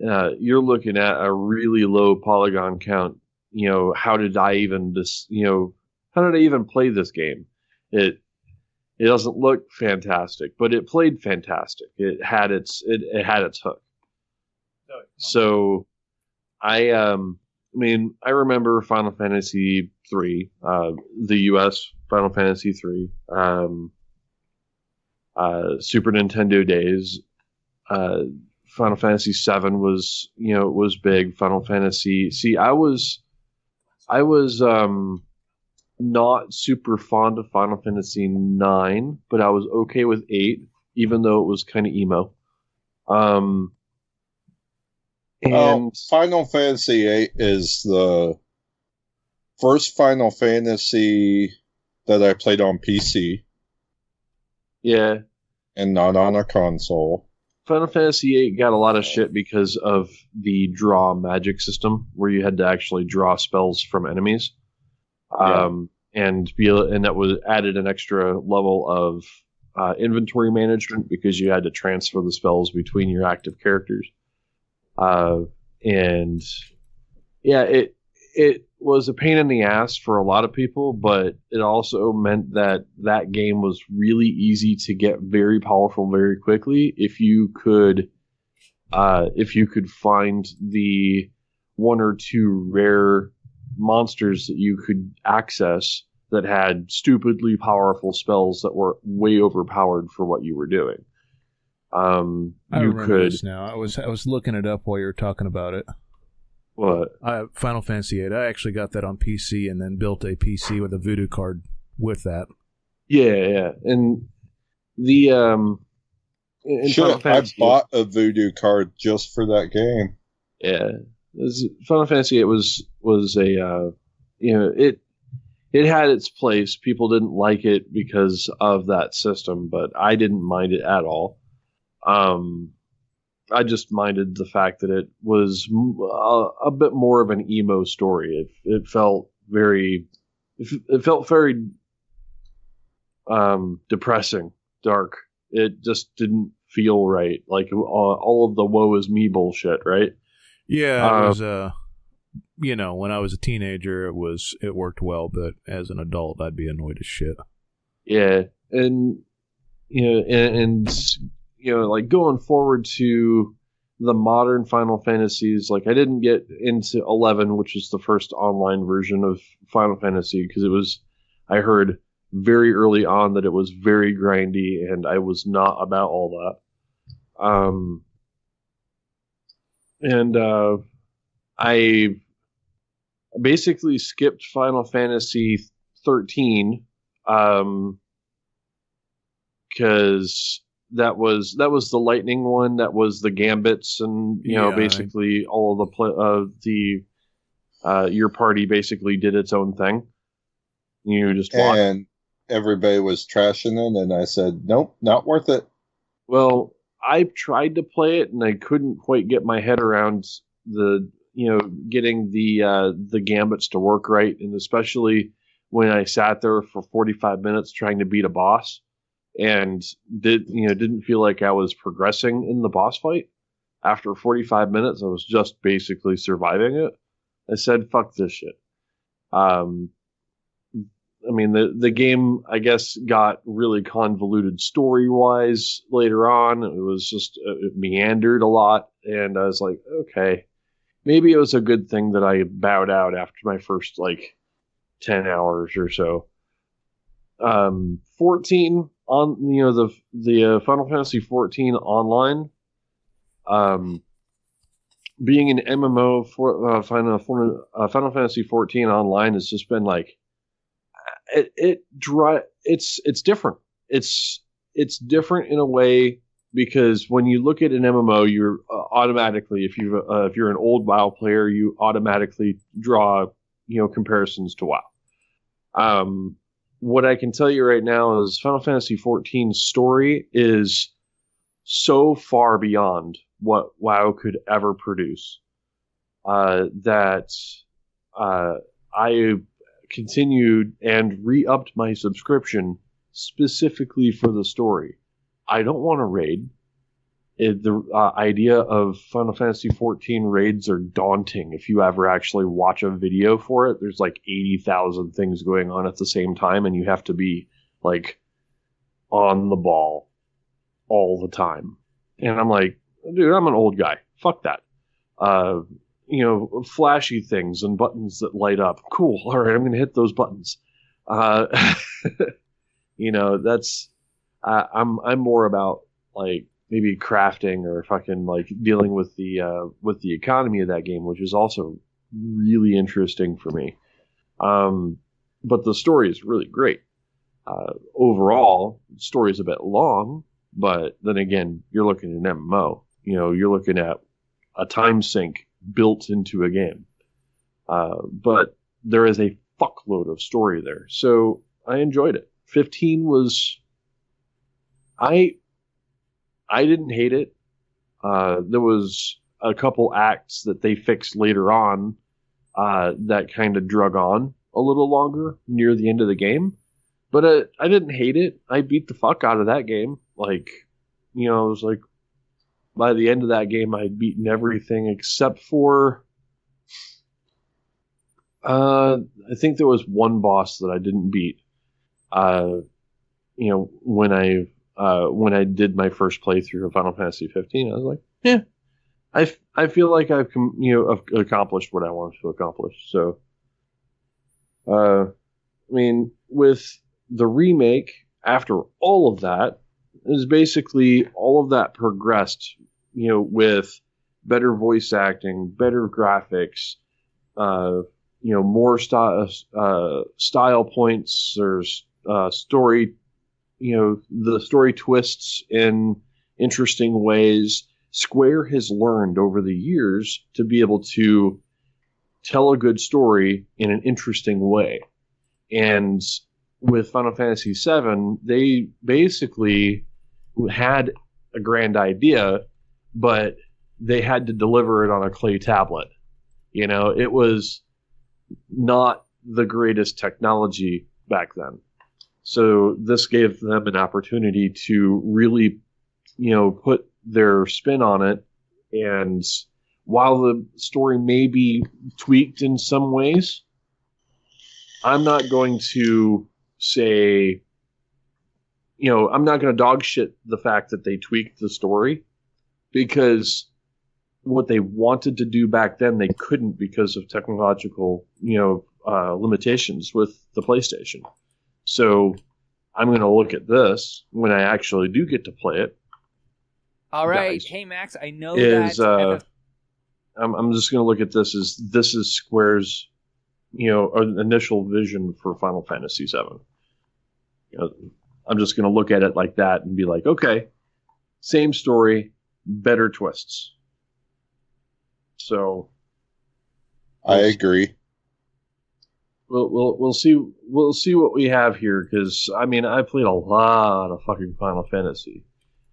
uh, you're looking at a really low polygon count. You know, how did I even this? You know, how did I even play this game? It it doesn't look fantastic, but it played fantastic. It had its it, it had its hook. So, I um, I mean, I remember Final Fantasy three, uh, the U.S. Final Fantasy three, um, uh, Super Nintendo days. Uh, Final Fantasy seven was, you know, was big. Final Fantasy. See, I was, I was um, not super fond of Final Fantasy nine, but I was okay with eight, even though it was kind of emo. Um, and
Oh, Final Fantasy VIII is the first Final Fantasy that I played on PC
yeah,
and not on a console.
Final Fantasy VIII got a lot of shit because of the draw magic system, where you had to actually draw spells from enemies,
Yeah.
um, and be and that was added an extra level of uh, inventory management because you had to transfer the spells between your active characters, uh, and yeah, it it was a pain in the ass for a lot of people, but it also meant that that game was really easy to get very powerful very quickly if you could uh, if you could find the one or two rare monsters that you could access that had stupidly powerful spells that were way overpowered for what you were doing. Um,
I
you
remember
could
this now. I was I was looking it up while you were talking about it.
What?
I, Final Fantasy VIII. I actually got that on PC and then built a PC with a Voodoo card with that.
Yeah, yeah, and the um, in
Shit,
Final
I bought a voodoo card just for that game.
yeah this- final fantasy it was was a uh, you know it it had its place people didn't like it because of that system but i didn't mind it at all um i just minded the fact that it was a bit more of an emo story. It, it felt very it it felt very um depressing dark. It just didn't feel right. Like all, all of the woe is me bullshit right?
Yeah, it
Uh,
was uh you know, when I was a teenager, it was it worked well, but as an adult, I'd be annoyed as shit.
Yeah, and you know, and, and you know, like going forward to the modern Final Fantasies, like I didn't get into eleven, which is the first online version of Final Fantasy, because it was I heard very early on that it was very grindy, and I was not about all that. Um, and uh, I basically skipped Final Fantasy 13 um because that was that was the lightning one that was the gambits and you know
Yeah, I-
basically all of the pla uh, the uh, your party basically did its own thing. You just walked.
And everybody was trashing it, and I said, nope, not worth it.
Well, I tried to play it and I couldn't quite get my head around the you know getting the uh, the gambits to work right, and especially when I sat there for 45 minutes trying to beat a boss and did you know didn't feel like I was progressing in the boss fight. After 45 minutes, I was just basically surviving it. I said, "Fuck this shit." Um, I mean, the the game I guess got really convoluted story wise later on. It was just uh, it meandered a lot, and I was like, okay, maybe it was a good thing that I bowed out after my first like ten hours or so. Um, fourteen on you know the the uh, Final Fantasy fourteen online. Um, being an MMO for uh, Final for, uh, Final Fantasy 14 online has just been like it it dry it's it's different. It's it's different in a way because when you look at an MMO, you're uh, automatically if you uh, if you're an old WoW player, you automatically draw you know comparisons to WoW. Um, what I can tell you right now is Final Fantasy 14 story is so far beyond what WoW could ever produce uh, that uh, I continued and re-upped my subscription specifically for the story. I don't want to raid. It, the uh, idea of Final Fantasy XIV raids are daunting if you ever actually watch a video for it. There's like 80,000 things going on at the same time, and you have to be like on the ball all the time. And I'm like, dude, I'm an old guy. Fuck that. Uh, you know, flashy things and buttons that light up. Cool. All right, I'm going to hit those buttons. Uh, you know, that's uh, I'm I'm more about like maybe crafting or fucking like dealing with the uh, with the economy of that game, which is also really interesting for me. Um, but the story is really great. Uh, overall, the story is a bit long, but then again, you're looking at an MMO. You know, you're looking at a time sink built into a game. Uh, but there is a fuckload of story there, so I enjoyed it. 15 was, I, I didn't hate it. Uh, there was a couple acts that they fixed later on uh, that kind of drug on a little longer near the end of the game. But uh, I didn't hate it. I beat the fuck out of that game. Like, you know, it was like by the end of that game, I'd beaten everything except for. Uh, I think there was one boss that I didn't beat. Uh, you know, when I uh, when I did my first playthrough of Final Fantasy 15, I was like, yeah, I, f- I feel like I've com- you know ac- accomplished what I wanted to accomplish. So, uh, I mean, with the remake, after all of that, is basically all of that progressed, you know, with better voice acting, better graphics, uh, you know, more style uh, style points. There's uh, story, you know, the story twists in interesting ways. Square has learned over the years to be able to tell a good story in an interesting way, and with Final Fantasy VII, they basically had a grand idea, but they had to deliver it on a clay tablet. You know, it was not the greatest technology back then. So this gave them an opportunity to really, you know, put their spin on it. And while the story may be tweaked in some ways, I'm not going to say, you know, I'm not going to dog shit the fact that they tweaked the story because what they wanted to do back then they couldn't because of technological, you know, uh, limitations with the PlayStation. So I'm going to look at this when I actually do get to play it.
All right,
Guys,
hey Max, I know
is,
that
uh,
FF
I'm, I'm just going to look at this as this is Square's, you know, uh, initial vision for Final Fantasy VII. You know, I'm just going to look at it like that and be like, okay, same story, better twists. So
I agree.
We'll we'll we'll see we'll see what we have here because I mean I played a lot of fucking Final Fantasy,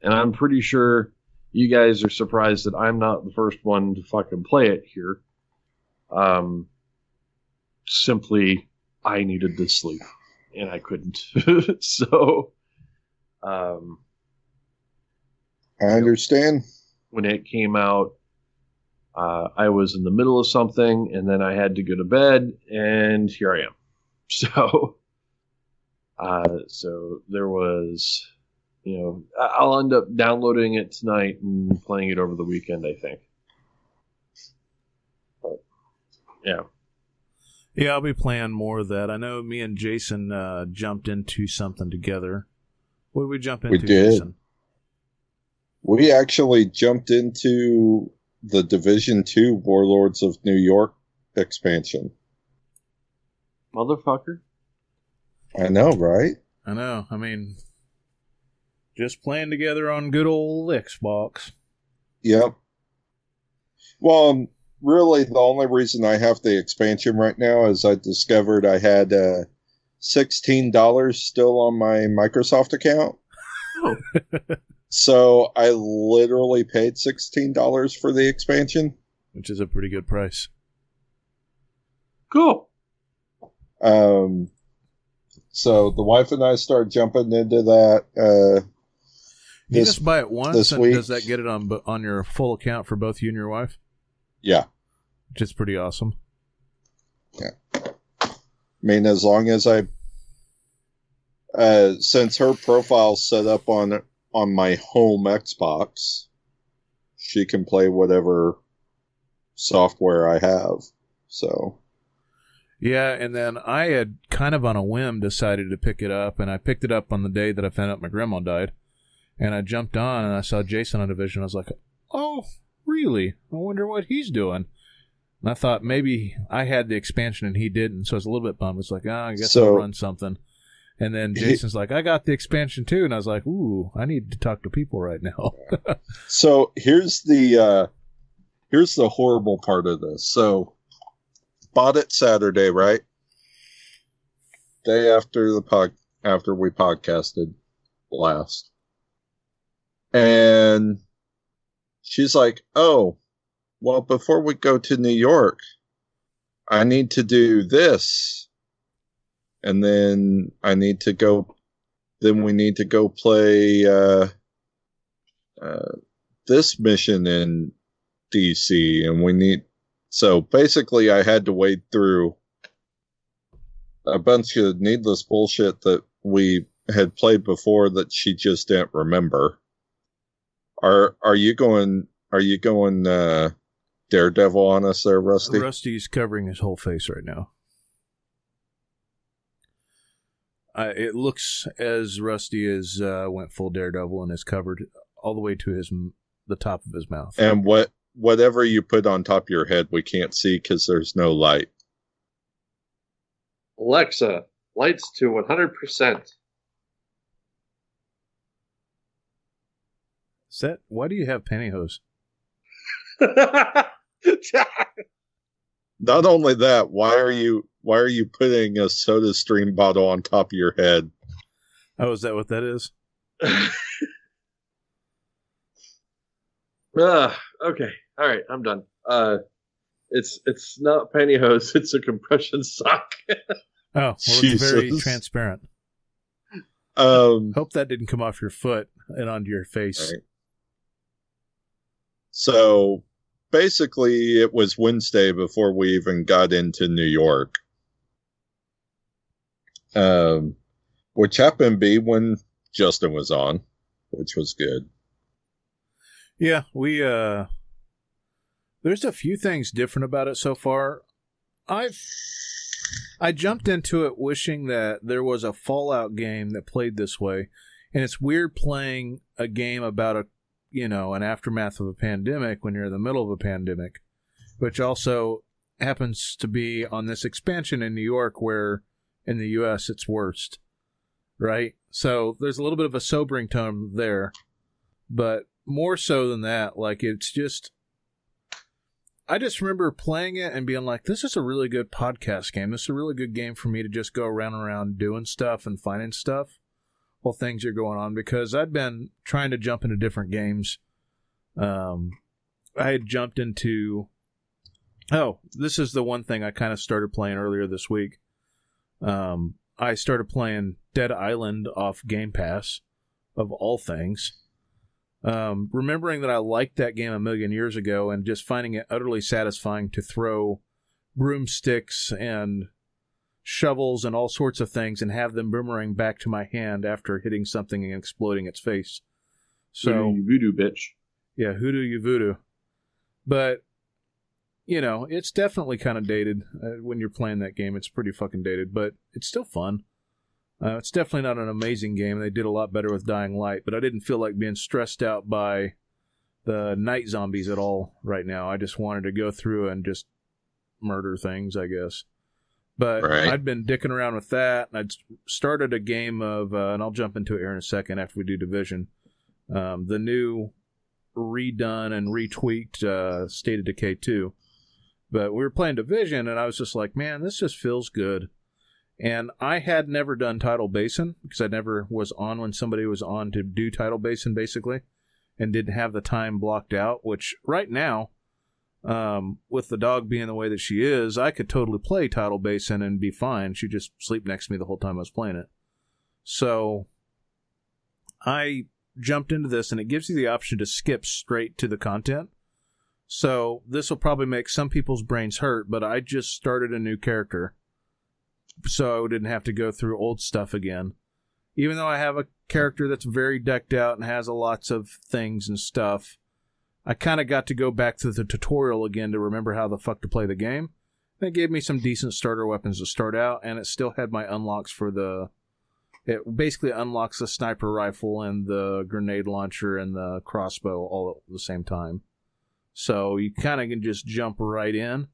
and I'm pretty sure you guys are surprised that I'm not the first one to fucking play it here. Um, simply I needed to sleep and I couldn't, so um,
I understand.
when it came out, uh, I was in the middle of something, and then I had to go to bed, and here I am. So, uh, so there was, you know, I- I'll end up downloading it tonight and playing it over the weekend. I think. But, yeah.
Yeah, I'll be playing more of that. I know me and Jason uh, jumped into something together. What did we jump
We did.
Jason?
We actually jumped into the Division Two Warlords of New York expansion.
Motherfucker.
I know, right?
I know. I mean, just playing together on good old Xbox.
Yep. Well, um, really, the only reason I have the expansion right now is I discovered I had uh, sixteen dollars still on my Microsoft account.
Oh.
so I literally paid sixteen dollars for the expansion.
which is a pretty good price.
Cool.
Um, so the wife and I start jumping into that. Uh,
You
this,
just buy it once,
this
and
week-
does that get it on on your full account for both you and your wife?
yeah,
Which is pretty awesome.
Yeah, I mean, as long as I, uh, since her profile's set up on on my home Xbox, she can play whatever software I have. So
Yeah, and then I had kind of on a whim decided to pick it up, and I picked it up on the day that I found out my grandma died. And I jumped on and I saw Jason on Division. I was like, oh, really? I wonder what he's doing. And I thought maybe I had the expansion and he didn't, so I was a little bit bummed. It's like, ah, I guess
So-
I'll run something. And then Jason's like, I got the expansion too, and I was like, ooh, I need to talk to people right now.
So here's the uh here's the horrible part of this. So bought it Saturday, right? Day after the pod after we podcasted last. And she's like, "Oh, well before we go to New York, I need to do this. And then I need to go then we need to go play uh uh this mission in DC and we need so basically I had to wade through a bunch of needless bullshit that we had played before that she just didn't remember. Are are you going are you going uh Daredevil on us there, Rusty?
Rusty's covering his whole face right now. Uh, it looks as Rusty as uh, went full Daredevil and is covered all the way to his the top of his mouth.
And what whatever you put on top of your head we can't see because there's no light.
Alexa, lights to 100%.
Set, why do you have pantyhose?
Not only that, why are you why are you putting a soda stream bottle on top of your head?
Oh, is that what that is?
Ah, okay. All right, I'm done. Uh, it's it's not pantyhose. It's a compression sock.
Oh, well, it's very transparent.
Um
Hope that didn't come off your foot and onto your face.
Right. so basically it was Wednesday before we even got into New York. Um, which happened to be when Justin was on, which was good.
Yeah, we uh there's a few things different about it so far. I've I jumped into it wishing that there was a Fallout game that played this way. And it's weird playing a game about a you know, an aftermath of a pandemic when you're in the middle of a pandemic, which also happens to be on this expansion in New York where in the US it's worst. Right? So there's a little bit of a sobering tone there. But more so than that, like it's just I just remember playing it and being like, this is a really good podcast game. This is a really good game for me to just go around and around doing stuff and finding stuff while things are going on because I'd been trying to jump into different games. Um, I had jumped into. Oh, this is the one thing I kind of started playing earlier this week. Um, I started playing Dead Island off Game Pass, of all things. Um, remembering that I liked that game a million years ago and just finding it utterly satisfying to throw broomsticks and shovels and all sorts of things and have them boomerang back to my hand after hitting something and exploding its face. So
Voodoo, voodoo bitch.
yeah, hoodoo you voodoo. But you know, it's definitely kind of dated uh, when you're playing that game. It's pretty fucking dated, but it's still fun. Uh, it's definitely not an amazing game. They did a lot better with Dying Light, but I didn't feel like being stressed out by the night zombies at all right now. I just wanted to go through and just murder things, I guess. But
Right.
I'd been dicking around with that, and I'd started a game of, uh, and I'll jump into it here in a second after we do Division. Um, the new redone and retweaked uh, State of Decay 2. But we were playing Division, and I was just like, man, this just feels good. And I had never done Tidal Basin because I never was on when somebody was on to do Tidal Basin, basically, and didn't have the time blocked out. Which right now, um, with the dog being the way that she is, I could totally play Tidal Basin and be fine. She'd just sleep next to me the whole time I was playing it. So I jumped into this, and it gives you the option to skip straight to the content. So this will probably make some people's brains hurt, but I just started a new character so I didn't have to go through old stuff again. Even though I have a character that's very decked out and has a lots of things and stuff, I kind of got to go back to the tutorial again to remember how the fuck to play the game. It gave me some decent starter weapons to start out, and it still had my unlocks for the. It basically unlocks the sniper rifle and the grenade launcher and the crossbow all at the same time. So you kind of can just jump right in,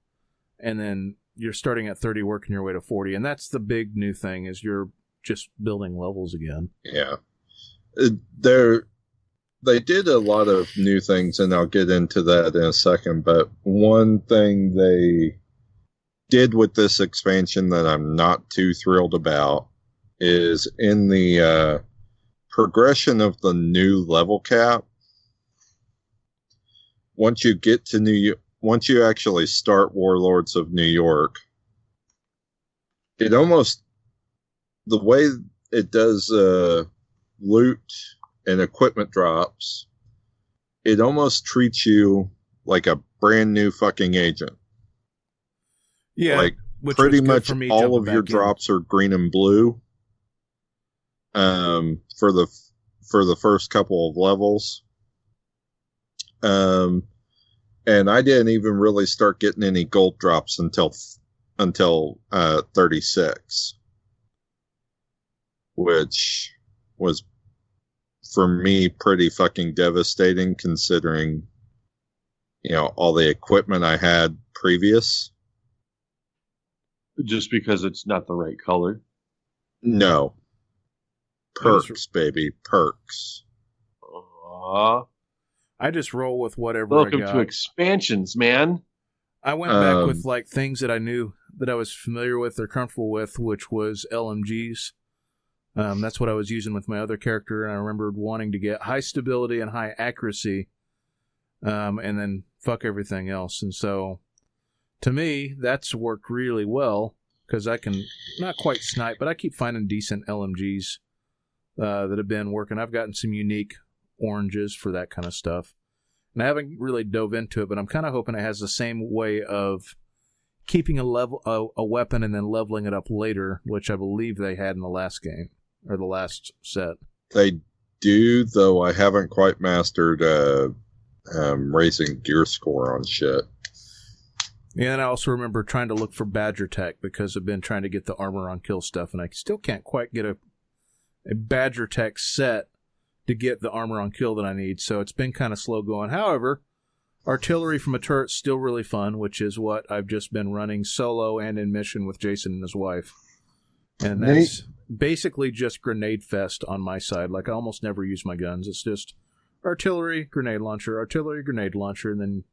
and then you're starting at 30 working your way to 40 and that's the big new thing is you're just building levels again
Yeah. Uh, There, they did a lot of new things, and I'll get into that in a second. But one thing they did with this expansion that I'm not too thrilled about is in the uh, progression of the new level cap. Once you get to New York, once you actually start Warlords of New York, it almost the way it does uh, loot and equipment drops, it almost treats you like a brand new fucking agent.
yeah
like
which
pretty much all of your
in.
drops are green and blue. Um, for the for the first couple of levels. Um, and I didn't even really start getting any gold drops until until uh 36 which was for me pretty fucking devastating considering you know all the equipment I had previous
Just because it's not the right color.
no perks baby perks
Aw.
I just roll with whatever
welcome
I, got.
to expansions, man.
I went back
Um,
with like things that i knew that i was familiar with or comfortable with which was lmgs um, that's what i was using with my other character and i remembered wanting to get high stability and high accuracy um, and then fuck everything else and so to me that's worked really well because i can not quite snipe but i keep finding decent lmgs uh, that have been working i've gotten some unique oranges for that kind of stuff And I haven't really dove into it, but I'm kind of hoping it has the same way of keeping a level a, a weapon and then leveling it up later, which I believe they had in the last game or the last set.
They do, though I haven't quite mastered uh, um, raising gear score on shit.
Yeah, and I also remember trying to look for Badger Tech because I've been trying to get the armor on kill stuff, and I still can't quite get a a Badger Tech set to get the armor on kill that I need. So it's been kind of slow going. However, artillery from a turret's still really fun, which is what I've just been running solo and in mission with Jason and his wife. And that's basically just grenade fest on my side. Like I almost never use my guns. It's just artillery, grenade launcher, artillery, grenade launcher, and then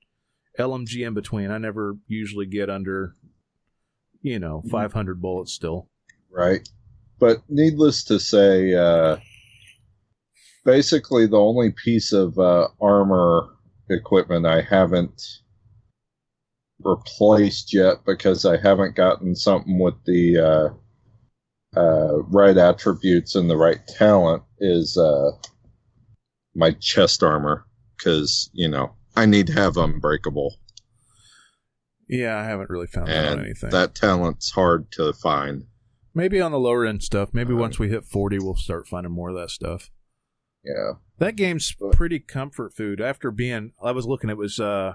LMG in between. I never usually get under, you know, 500 bullets still.
Right. But needless to say, uh, basically the only piece of uh, armor equipment I haven't replaced yet because I haven't gotten something with the uh, uh, right attributes and the right talent is uh, my chest armor because you know I need to have unbreakable
Yeah, I haven't really found that on anything.
that talent's hard to find.
Maybe on the lower end stuff. Maybe
Uh,
once we hit 40, we'll start finding more of that stuff.
Yeah.
That game's pretty comfort food. After being, I was looking, it was uh,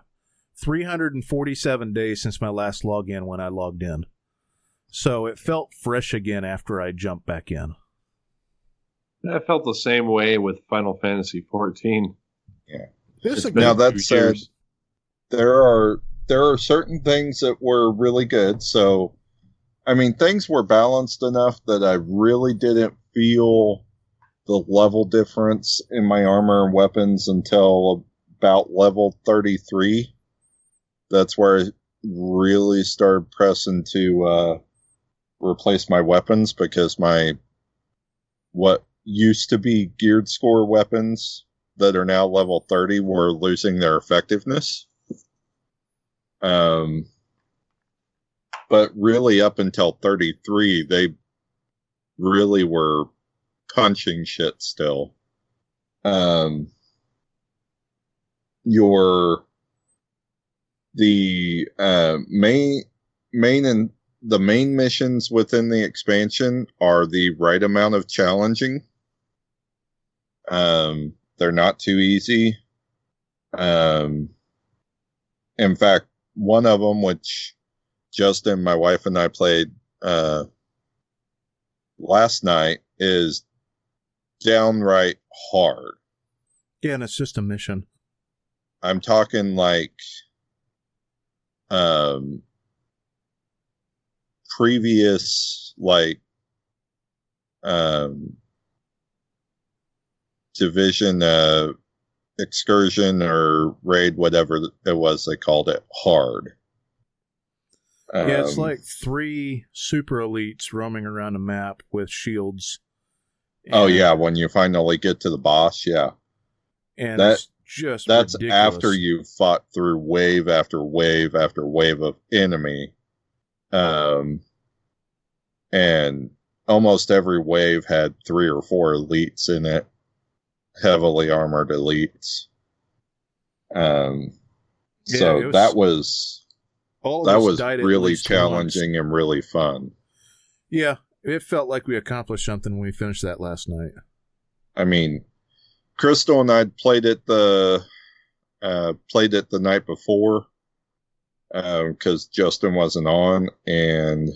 347 days since my last login when I logged in. So it felt fresh again after I jumped back in.
I felt the same way with Final Fantasy 14.
This
It's been
Now that said,
years.
there are there are certain things that were really good. So, I mean, things were balanced enough that I really didn't feel the level difference in my armor and weapons until about level 33. That's where I really started pressing to uh, replace my weapons because my what used to be geared score weapons that are now level 30 were losing their effectiveness. Um, but really, up until 33, they really were punching shit still. Um, your the uh, main main and the main missions within the expansion are the right amount of challenging. Um, they're not too easy. Um, in fact, one of them, which Justin, my wife, and I played uh, last night, is downright hard.
yeah, and it's just a mission.
I'm talking like um previous like um division uh excursion or raid whatever it was they called it hard
yeah, it's
Um,
like three super elites roaming around a map with shields.
Oh yeah when you finally get to the boss yeah.
And
that-
it's just
that's
ridiculous.
after you fought through wave after wave after wave of enemy um and almost every wave had three or four elites in it heavily armored elites. Um
Yeah,
so
was-
that was
All of
that was really challenging and really fun.
Yeah, it felt like we accomplished something when we finished that last night.
I mean, Crystal and I played it the uh, played it the night before because Justin wasn't on, and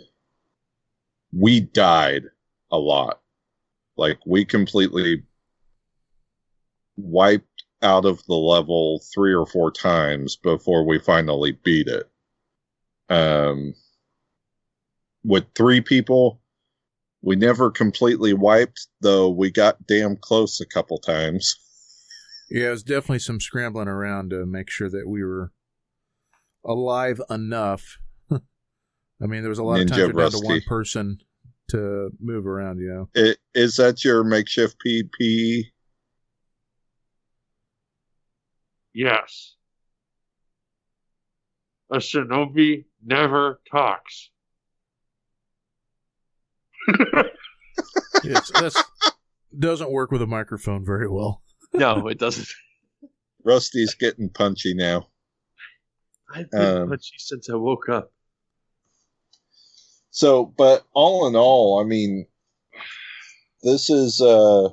we died a lot. Like we completely wiped out of the level three or four times before we finally beat it. Um, with three people, we never completely wiped, though we got damn close a couple times.
Yeah, it was definitely some scrambling around to make sure that we were alive enough. I mean, there was a lot of
Ninja
times we're down to one person to move around. You know,
I- Is that your makeshift PP?
Yes. A shinobi never talks.
it's, that's doesn't work with a microphone very well.
no, it doesn't.
Rusty's getting punchy now.
I've been
Um,
punchy since I woke up.
So, but all in all, I mean, this is uh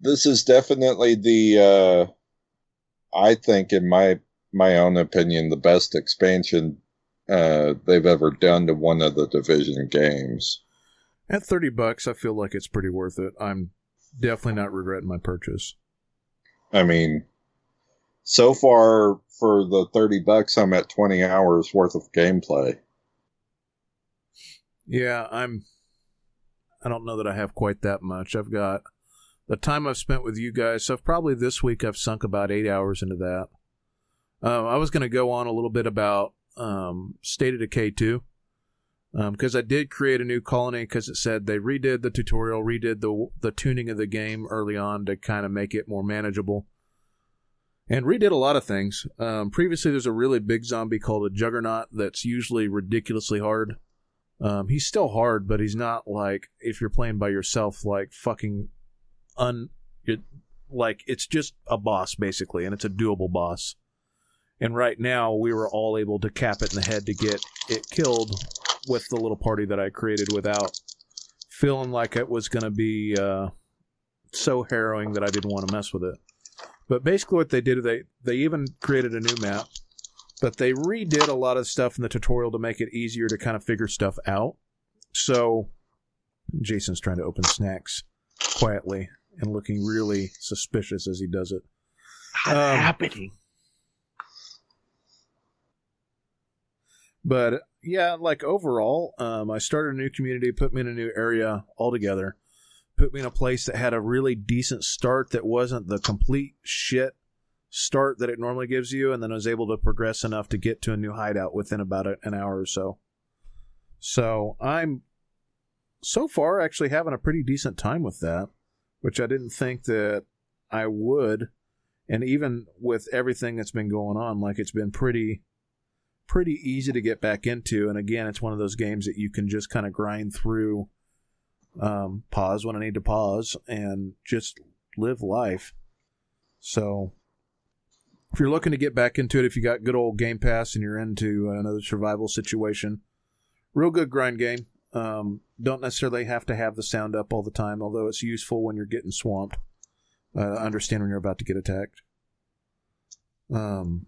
this is definitely the uh I think in my my own opinion the best expansion uh they've ever done to one of the division games.
At 30 bucks, I feel like it's pretty worth it. I'm definitely not regretting my purchase.
I mean, so far for the 30 bucks I'm at 20 hours worth of gameplay.
Yeah, I'm. I don't know that I have quite that much. I've got the time I've spent with you guys. So probably this week I've sunk about eight hours into that. Um, I was going to go on a little bit about um, State of Decay 2 because I did create a new colony because it said they redid the tutorial, redid the the tuning of the game early on to kind of make it more manageable, and redid a lot of things. Um, previously, there's a really big zombie called a Juggernaut that's usually ridiculously hard. Um, he's still hard, but he's not like if you're playing by yourself, like fucking un. It, like it's just a boss basically, and it's a doable boss. And right now, we were all able to cap it in the head to get it killed with the little party that I created without feeling like it was going to be uh, so harrowing that I didn't want to mess with it. But basically, what they did, they they even created a new map, but they redid a lot of stuff in the tutorial to make it easier to kind of figure stuff out. So, Jason's trying to open snacks quietly and looking really suspicious as he does it.
What's
Um,
happening?
But yeah, like overall, um, I started a new community, put me in a new area altogether, put me in a place that had a really decent start that wasn't the complete shit start that it normally gives you, and then I was able to progress enough to get to a new hideout within about an hour or so. So I'm so far actually having a pretty decent time with that, which I didn't think that I would. And even with everything that's been going on, like it's been pretty pretty easy to get back into. And again, it's one of those games that you can just kind of grind through, um, pause when I need to pause, and just live life. So, if you're looking to get back into it, if you got good old Game Pass and you're into another survival situation, real good grind game. Um, don't necessarily have to have the sound up all the time, although it's useful when you're getting swamped. Uh, understand when you're about to get attacked. Um,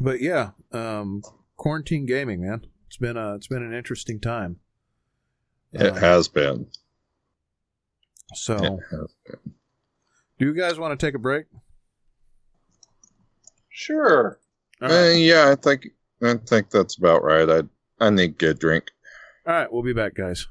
but yeah, um, quarantine gaming, man. It's been a it's been an interesting time.
It
Um,
has been.
so,
It has been.
do you guys want to take a break?
Sure.
All
Uh, yeah, I think I think that's about right. I I need a good drink.
all right, we'll be back, guys.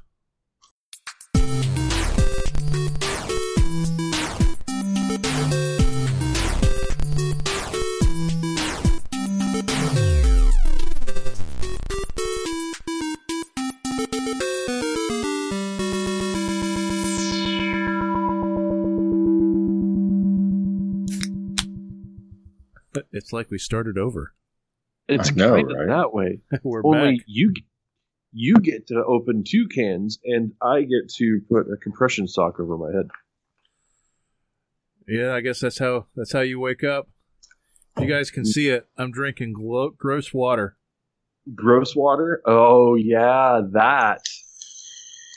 It's like we started over.
It's
I know,
kind of
right?
that way.
We're
Only
back.
you you get to open two cans, and I get to put a compression sock over my head.
Yeah, I guess that's how that's how you wake up. You guys can see it. I'm drinking glo- gross water.
Gross water. Oh yeah, that.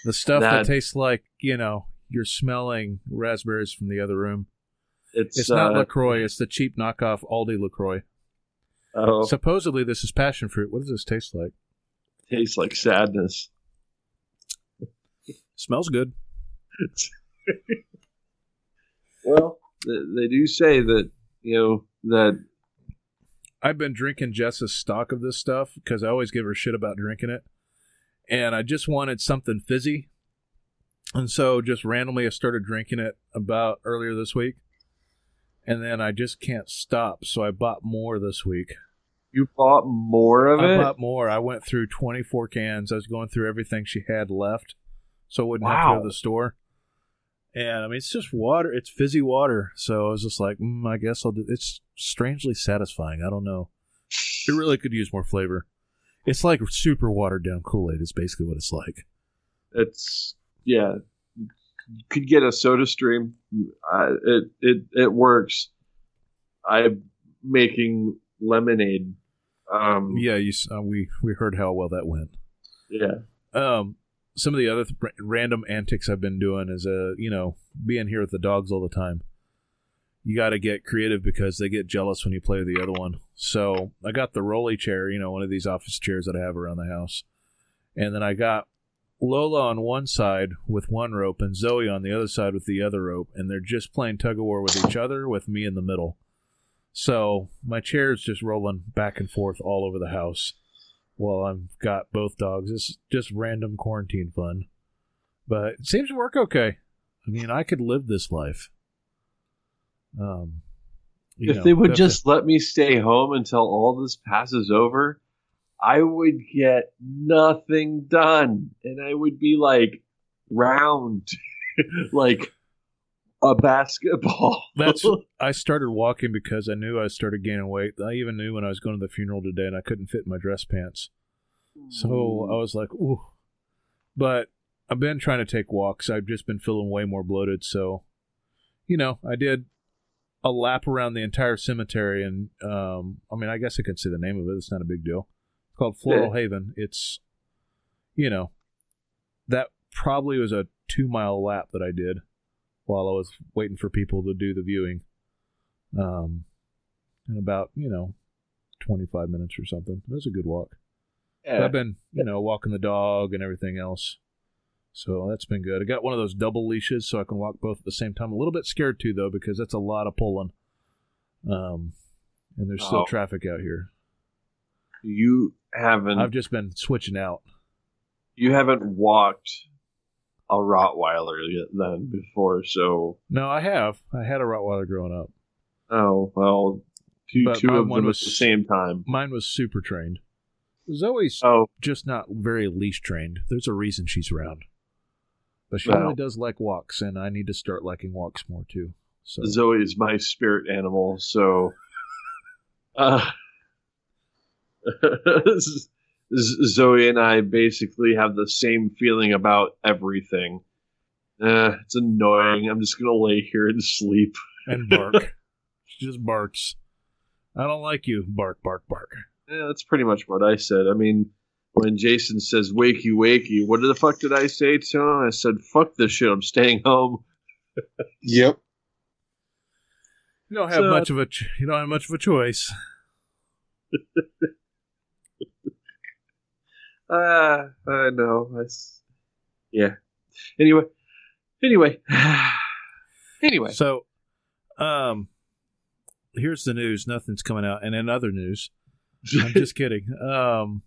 The stuff that,
That-
tastes like, you know, you're smelling raspberries from the other room.
It's,
It's not
uh,
LaCroix, it's the cheap knockoff Aldi LaCroix.
Oh,
Supposedly this is passion fruit. What does this taste like?
tastes like sadness.
Smells good.
well, th- they do say that you know that
I've been drinking Jess's stock of this stuff because I always give her shit about drinking it. And I just wanted something fizzy. And so just randomly I started drinking it about earlier this week. And then I just can't stop. So I bought more this week.
you bought more of
I
it.
I bought more. I went through 24 cans. I was going through everything she had left so I wouldn't have to go to the store. And I mean, it's just water. It's fizzy water. So I was just like, mm, I guess I'll do It's strangely satisfying. I don't know. It really could use more flavor. It's like super watered down Kool Aid, is basically what it's like.
It's yeah, could get a Soda Stream. Uh, it it it works. I'm making lemonade. Um,
Yeah, you, uh, we we heard how well that went.
yeah.
Um, some of the other th- random antics I've been doing is, uh, you know, being here with the dogs all the time. You got to get creative because they get jealous when you play with the other one. So I got the rolly chair, you know, one of these office chairs that I have around the house, and then I got Lola on one side with one rope and Zoe on the other side with the other rope, and they're just playing tug of war with each other with me in the middle. So my chair is just rolling back and forth all over the house while I've got both dogs. It's just random quarantine fun. But it seems to work okay. I mean, I could live this life. Um,
if
know,
they would just let me stay home until all this passes over, I would get nothing done, and I would be like round, like a basketball.
That's I started walking because I knew I started gaining weight. I even knew when I was going to the funeral today and I couldn't fit my dress pants. So I was like, ooh. But I've been trying to take walks. I've just been feeling way more bloated. So, you know, I did a lap around the entire cemetery. And, um, I mean, I guess I could say the name of it. It's not a big deal. Called Floral Haven. It's, you know, that probably was a two mile lap that I did while I was waiting for people to do the viewing. Um, in about, you know, 25 minutes or something. It was a good walk.
Yeah.
I've been, you know, walking the dog and everything else. So that's been good. I got one of those double leashes so I can walk both at the same time. A little bit scared too though because that's a lot of pulling. Um and there's still
Oh.
traffic out here.
You haven't
I've just been switching out.
you haven't walked a Rottweiler yet then before, so
No, I have. I had a Rottweiler growing up.
oh well, two
But
two of them
was-
at the same time.
Mine was super trained. Zoe's
Oh,
just not very leash trained. There's a reason she's around. But she really does like walks, and I need to start liking walks more too. So
Zoe is my spirit animal, so uh, Zoe and I basically have the same feeling about everything. Uh, it's annoying. I'm just gonna lay here and sleep.
and bark. she just barks. I don't like you. Bark, bark, bark.
Yeah, that's pretty much what I said. I mean, when Jason says "wakey, wakey," what the fuck did I say to him? I said, "Fuck this shit. I'm staying home."
Yep.
You don't have
So-
much of a ch- you don't have much of a choice.
Ah, I know. I s yeah. Anyway, anyway, anyway.
So, um, here's the news. Nothing's coming out. And in other news, I'm just kidding. Um,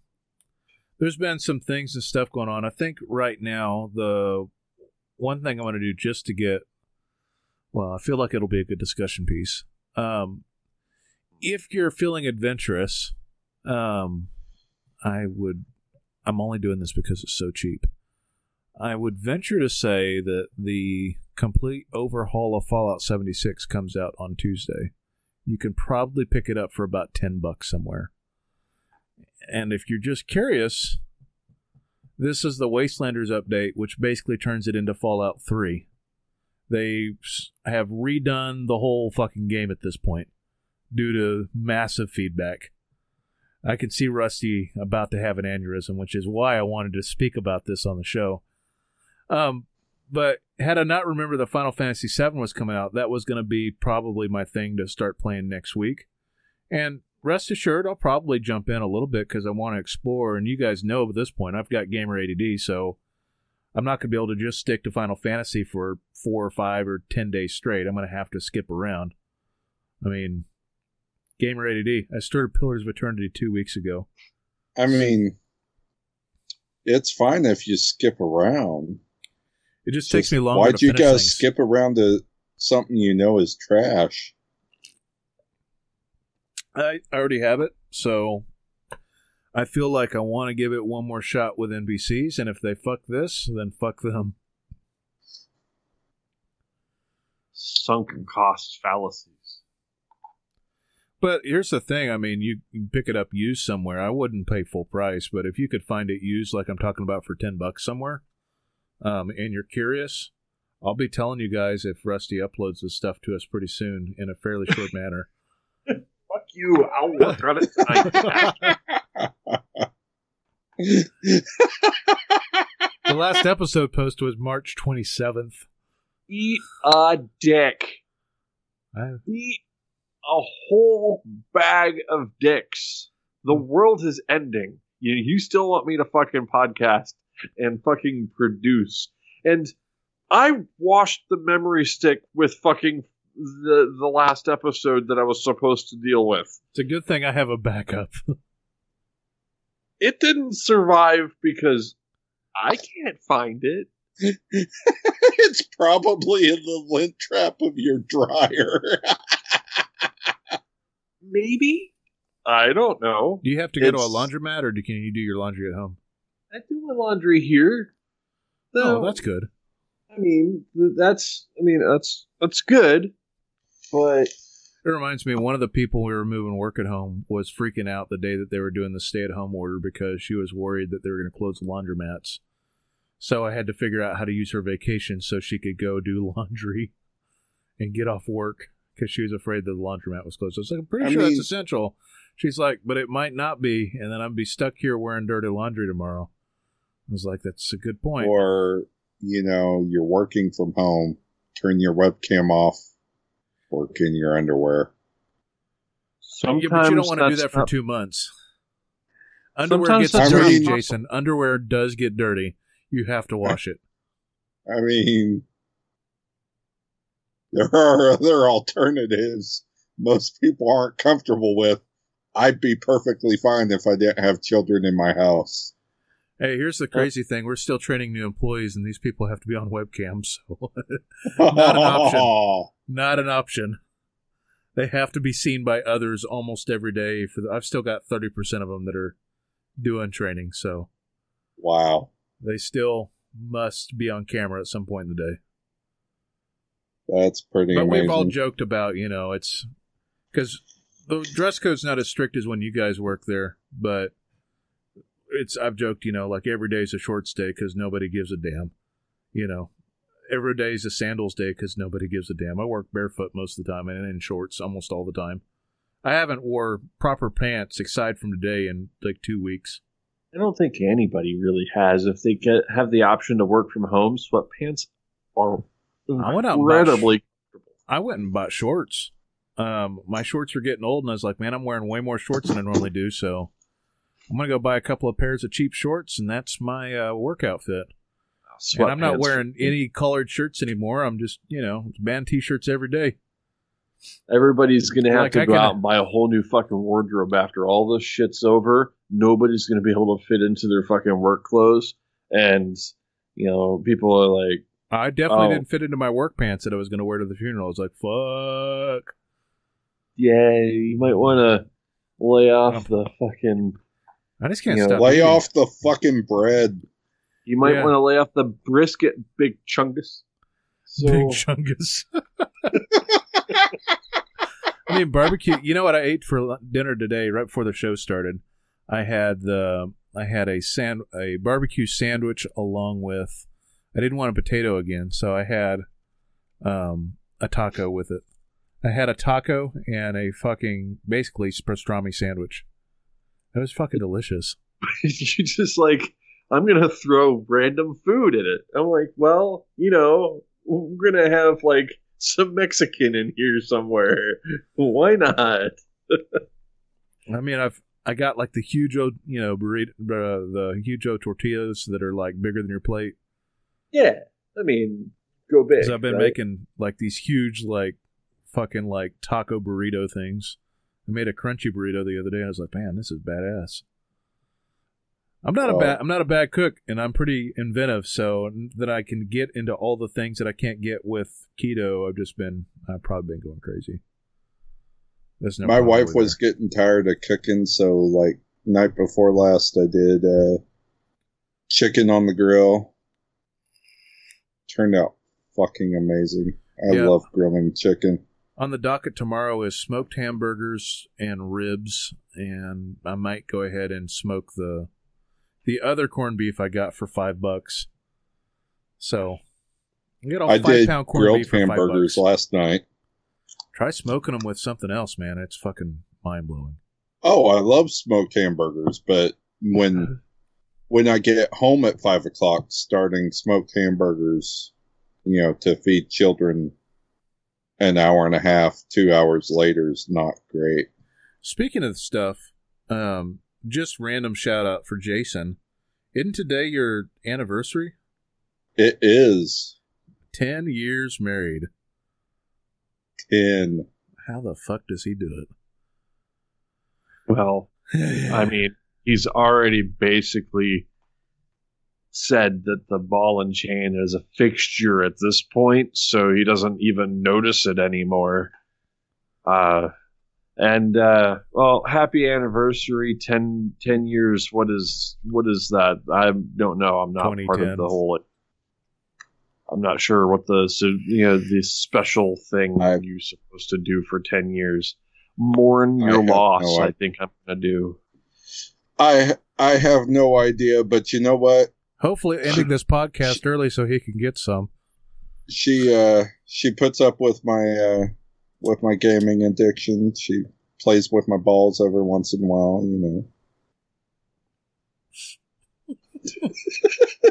there's been some things and stuff going on. I think right now the one thing I want to do just to get, well, I feel like it'll be a good discussion piece. Um, if you're feeling adventurous, um, I would. I'm only doing this because it's so cheap. I would venture to say that the complete overhaul of Fallout 76 comes out on Tuesday. You can probably pick it up for about 10 bucks somewhere. And if you're just curious, this is the Wastelanders update, which basically turns it into Fallout 3. They have redone the whole fucking game at this point due to massive feedback. I can see Rusty about to have an aneurysm, which is why I wanted to speak about this on the show. Um, but had I not remembered that Final Fantasy VII was coming out, that was going to be probably my thing to start playing next week. And rest assured, I'll probably jump in a little bit because I want to explore. And you guys know at this point, I've got gamer ADD, so I'm not going to be able to just stick to Final Fantasy for four or five or ten days straight. I'm going to have to skip around. I mean, gamer ADD. I started Pillars of Eternity two weeks ago.
I mean, it's fine if you skip around.
It just,
Just
takes me longer.
Why'd
to
you guys
things.
skip around to something you know is trash?
I I already have it, so I feel like I want to give it one more shot with NPCs, and if they fuck this, then fuck them.
Sunken cost fallacies.
But here's the thing: I mean, you can pick it up used somewhere. I wouldn't pay full price, but if you could find it used, like I'm talking about, for ten bucks somewhere, um, and you're curious, I'll be telling you guys if Rusty uploads this stuff to us pretty soon in a fairly short manner.
Fuck you. I'll work on it tonight.
The last episode post was March 27th.
Eat a dick.
I,
Eat a whole bag of dicks. The hmm. world is ending. You, you still want me to fucking podcast and fucking produce. And I washed the memory stick with fucking the the last episode that I was supposed to deal with.
it's a good thing I have a backup.
It didn't survive because I can't find it.
it's probably in the lint trap of your dryer.
Maybe? I don't know.
Do you have to go to a laundromat or can you do your laundry at home?
I do my laundry here.
Oh,
No,
that's good.
I mean, that's I mean, that's that's good. But
It reminds me, one of the people we were moving work at home was freaking out the day that they were doing the stay at home order because she was worried that they were going to close the laundromats. So I had to figure out how to use her vacation so she could go do laundry and get off work because she was afraid that the laundromat was closed. I was like, I'm pretty
I
sure
mean-
that's essential. She's like, but it might not be, and then I'd be stuck here wearing dirty laundry tomorrow. I was like, that's a good point.
or, you know, you're working from home, turn your webcam off, work in your underwear.
sometimes
yeah, but you don't want to do that for
not-
two months. Underwear
Sometimes
gets dirty,
not-
Jason. Underwear does get dirty. You have to wash it.
I mean, there are other alternatives most people aren't comfortable with. I'd be perfectly fine if I didn't have children in my house.
Hey, here's the crazy thing: we're still training new employees, and these people have to be on webcams. So Not an option. not an option. They have to be seen by others almost every day. For the, I've still got thirty percent of them that are doing training, so
Wow.
they still must be on camera at some point in the day.
That's pretty
but
amazing.
we've all joked about, you know, it's because the dress code's not as strict as when you guys work there, but it's I've joked, you know, like every day's a shorts day because nobody gives a damn. You know, every day's a sandals day because nobody gives a damn. I work barefoot most of the time and in shorts almost all the time. I haven't wore proper pants aside from today in like two weeks.
I don't think anybody really has. If they get have the option to work from home, sweatpants are
I went out and bought. I went and bought shorts. Um, my shorts are getting old, and I was like, man, I'm wearing way more shorts than I normally do. So I'm gonna go buy a couple of pairs of cheap shorts, and that's my uh, work outfit. And I'm not wearing any colored shirts anymore. I'm just, you know, band t-shirts every day.
Everybody's gonna have
Like,
to
I
go out and buy a whole new fucking wardrobe after all this shit's over. Nobody's gonna be able to fit into their fucking work clothes, and you know, people are like,
I definitely
Oh.
didn't fit into my work pants that I was gonna wear to the funeral. I was like, fuck.
"Yeah, you might want to lay off oh. the fucking.
I just can't
You know,
stop.
Lay
eating.
off the fucking bread.
You might
Yeah.
want to lay off the brisket, big chungus." So,
Big chungus. I mean, barbecue. You know what I ate for dinner today, right before the show started? I had the I had a sand a barbecue sandwich along with. I didn't want a potato again, so I had um, a taco with it. I had a taco and a fucking basically pastrami sandwich. It was fucking delicious.
you just like I'm gonna throw random food in it. I'm like, well, you know, we're gonna have like some Mexican in here somewhere. Why not?
I mean, I've I got like the huge, O- you know, burrito, uh, the huge O tortillas that are like bigger than your plate.
Yeah, I mean, go big.
Because I've been
right?
making like these huge, like fucking like taco burrito things. I made a crunchy burrito the other day. and I was like, man, this is badass. I'm not a bad I'm not a bad cook, and I'm pretty inventive. So that I can get into all the things that I can't get with keto. I've just been I've probably been going crazy. There's no
My wife
with
was getting tired of cooking, so like night before last, I did uh, chicken on the grill. Turned out fucking amazing. I
Yeah.
love grilling chicken.
On the docket tomorrow is smoked hamburgers and ribs, and I might go ahead and smoke the the other corned beef I got for five bucks. So, get all
I did
pound
grilled
beef
hamburgers last night.
Try smoking them with something else, man. It's fucking mind blowing.
Oh, I love smoked hamburgers, but when when I get home at five o'clock, starting smoked hamburgers, you know, to feed children an hour and a half, two hours later is not great.
Speaking of stuff, um, just random shout out for Jason. Isn't today your anniversary?
It is
Ten years married.
in
How the fuck does he do it?
Well, I mean, he's already basically said that the ball and chain is a fixture at this point, so he doesn't even notice it anymore. Uh, and uh, well, happy anniversary, 10, 10 years. What is what is that? I don't know. I'm not part of the whole. I'm not sure what the you know the special thing
I-
you're supposed to do for ten years. Mourn your
have
loss.
no
I
idea.
think I'm gonna do.
I I have no idea, but you know what?
Hopefully, ending this podcast early so he can get some.
She uh she puts up with my uh with my gaming addiction. She plays with my balls every once in a while, you know.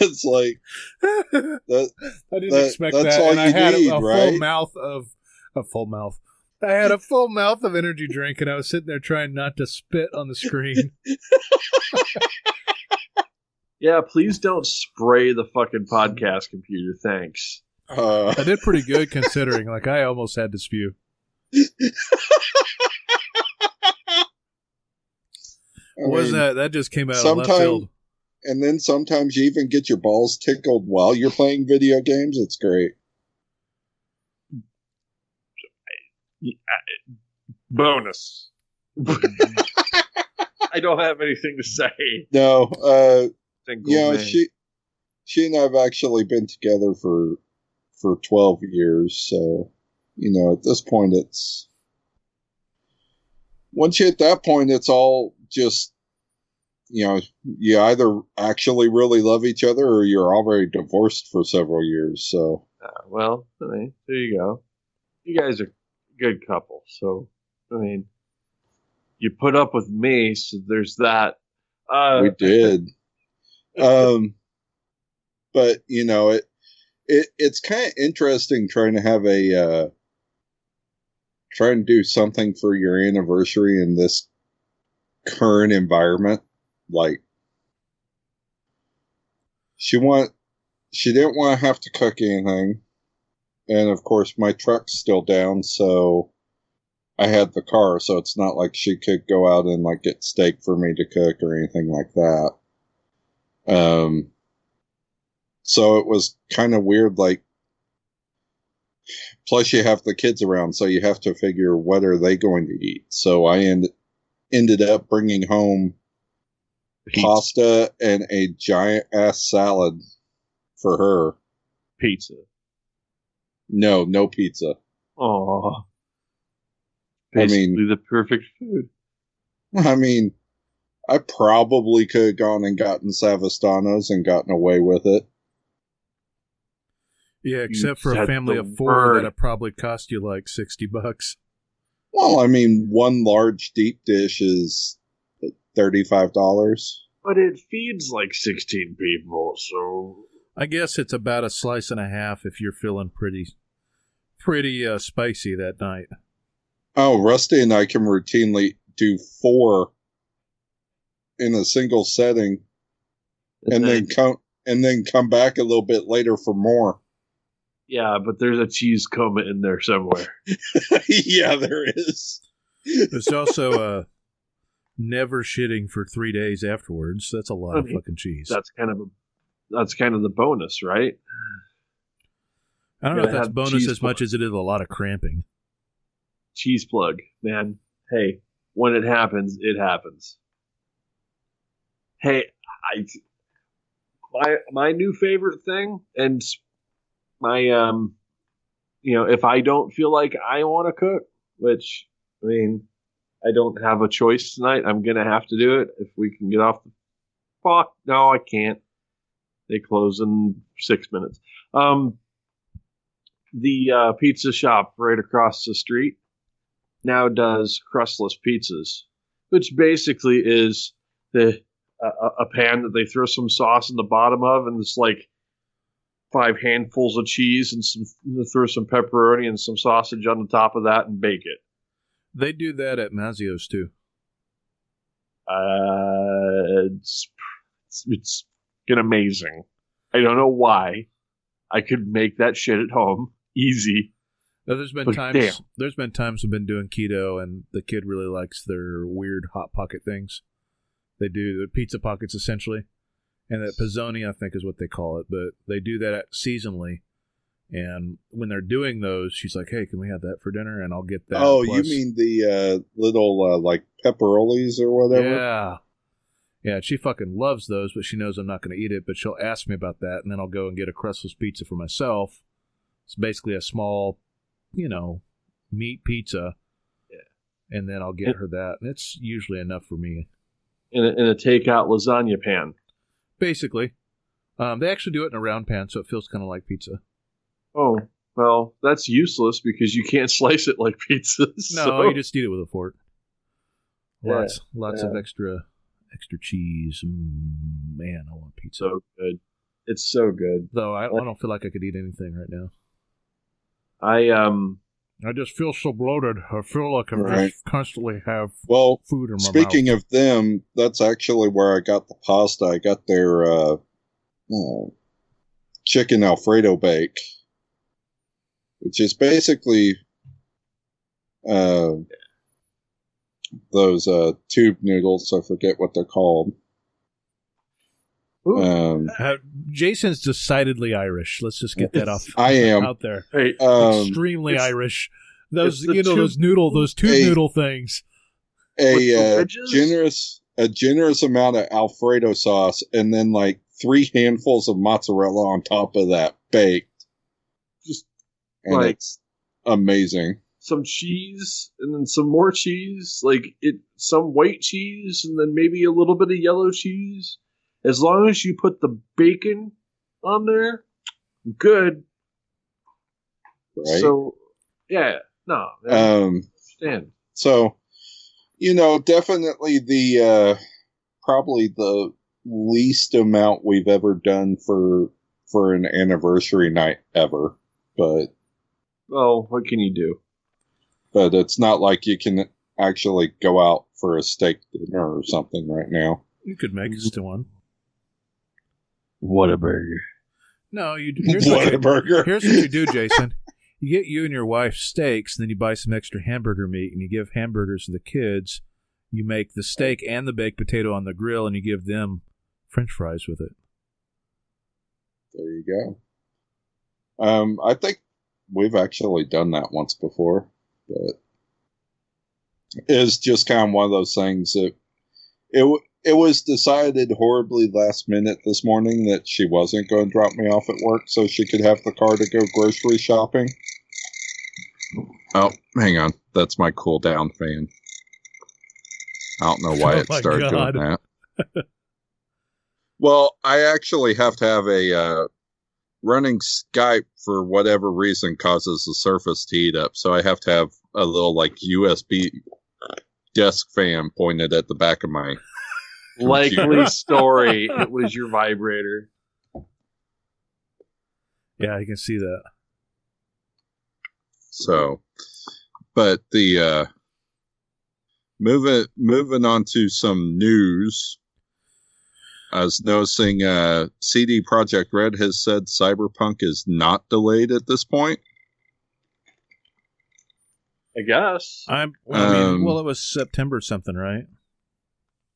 That's like that
I didn't
That-
expect
that's
that,
all
and I
you
had
need,
a, a full
right?
mouth of a full mouth. I had a full mouth of energy drink, and I was sitting there trying not to spit on the screen.
Yeah, please don't spray the fucking podcast computer. Thanks.
uh
I did pretty good considering. Like I almost had to spew.
I
Was
mean,
that that just came out of left field?
and then sometimes you even get your balls tickled while you're playing video games. It's great.
Bonus. I don't have anything to say.
No, uh
Single
yeah,
man.
she she and I've actually been together for for 12 years, so you know, at this point it's once you hit that point it's all just you know, you either actually really love each other or you're already divorced for several years, so
Uh, well, there you go. You guys are a good couple, so I mean, you put up with me, so there's that. Uh,
we did. Um, but you know it, it it's kind of interesting trying to have a uh, try and do something for your anniversary in this current environment. Like she want she didn't want to have to cook anything, and of course my truck's still down, so. I had the car, so it's not like she could go out and like get steak for me to cook or anything like that. Um, so it was kind of weird. Like, plus you have the kids around, so you have to figure what are they going to eat. So I end, ended up bringing home
pizza.
pasta and a giant ass salad for her.
pizza.
No, no pizza.
Oh,
I
basically
mean-
the perfect food.
I mean, I probably could have gone and gotten Savastano's and gotten away with it.
Yeah, except for a family of four,
word.
that'd probably cost you like sixty bucks.
Well, I mean, one large deep dish is thirty-five dollars.
But it feeds like 16 people, so
I guess it's about a slice and a half if you're feeling pretty, pretty uh, spicy that night.
Oh, Rusty and I can routinely do four in a single setting, and then come and then come back a little bit later for more.
yeah, but there's a cheese coma in there somewhere.
yeah, there is.
There's also uh, never shitting for three days afterwards. That's a lot of fucking cheese.
That's kind of a that's kind of the bonus, right?
I don't know if that's bonus as much as it is a lot of cramping.
Cheese plug, man. Hey, when it happens, it happens. Hey, I my my new favorite thing, and my um, you know, if I don't feel like I want to cook, which I mean, I don't have a choice tonight. I'm gonna have to do it if we can get off the fuck. No, I can't. They close in six minutes. Um, the uh, pizza shop right across the street now does crustless pizzas, which basically is the a, a pan that they throw some sauce in the bottom of, and it's like five handfuls of cheese and some throw some pepperoni and some sausage on the top of that and bake it.
They do that at Mazzio's too.
Uh, it's it's, it's amazing. I don't know why. I could make that shit at home easy.
Now, there's been
But
times.
damn.
There's been times I've been doing keto, and the kid really likes their weird hot pocket things. They do the pizza pockets essentially, and that pizzoni I think is what they call it. But they do that seasonally, and when they're doing those, she's like, "Hey, can we have that for dinner?" And I'll get that.
oh,
plus-
you mean the uh, little uh, like pepperolis or whatever?
Yeah. Yeah, she fucking loves those, but she knows I'm not going to eat it. But she'll ask me about that, and then I'll go and get a crustless pizza for myself. It's basically a small, you know, meat pizza.
Yeah.
And then I'll get her that, and it's usually enough for me.
In a, in a takeout lasagna pan.
Basically, um, they actually do it in a round pan, so it feels kind of like pizza.
Oh, well, that's useless because you can't slice it like pizza.
No, you just eat it with a fork.
Yeah,
Lots, lots of extra, extra cheese. Mm, man, I want pizza.
so good. It's so good.
Though I, I don't feel like I could eat anything right now.
I um
I just feel so bloated. I feel like I
Right.
just constantly have
Well,
food in my
speaking
mouth.
of them, that's actually where I got the pasta. I got their uh, uh, chicken Alfredo bake, which is basically uh, those uh, tube noodles. I forget what they're called.
Ooh,
Um,
Uh, Jason's decidedly Irish. Let's just get that off
I am.
out there.
hey,
Um,
Extremely Irish. Those
it's
you know
tube-
those noodle those tube
Hey.
noodle things.
A uh, generous a generous amount of Alfredo sauce, and then like three handfuls of mozzarella on top of that baked.
Just
and
like-
it's amazing.
some cheese and then some more cheese, like it some white cheese and then maybe a little bit of yellow cheese. As long as you put the bacon on there, good.
Right.
So yeah, no,
um.
understand.
So, you know, definitely the uh probably the least amount we've ever done for for an anniversary night ever, but
Well, what can you do?
but it's not like you can actually go out for a steak dinner or something right now.
You could make us to one.
What a burger!
No, you do. Here's what, you,
Whataburger.
here's what you do, Jason. You get you and your wife steaks, and then you buy some extra hamburger meat, and you give hamburgers to the kids. You make the steak and the baked potato on the grill, and you give them French fries with it.
There you go. Um, I think we've actually done that once before, but it's just kind of one of those things that it w- it was decided horribly last minute this morning that she wasn't going to drop me off at work so she could have the car to go grocery shopping. Oh, hang on, that's my cool down fan. I don't know why
Oh
it started
God.
doing that. Well, I actually have to have a uh, running Skype for whatever reason causes the surface to heat up, so I have to have a little like USB desk fan pointed at the back of my.
Likely story. It was your vibrator.
Yeah, I can see that.
So, but the uh, moving moving on to some news. I was noticing uh, CD Projekt Red has said Cyberpunk is not delayed at this point.
I guess.
I'm. Well, I mean,
Um,
well, it was September something, right?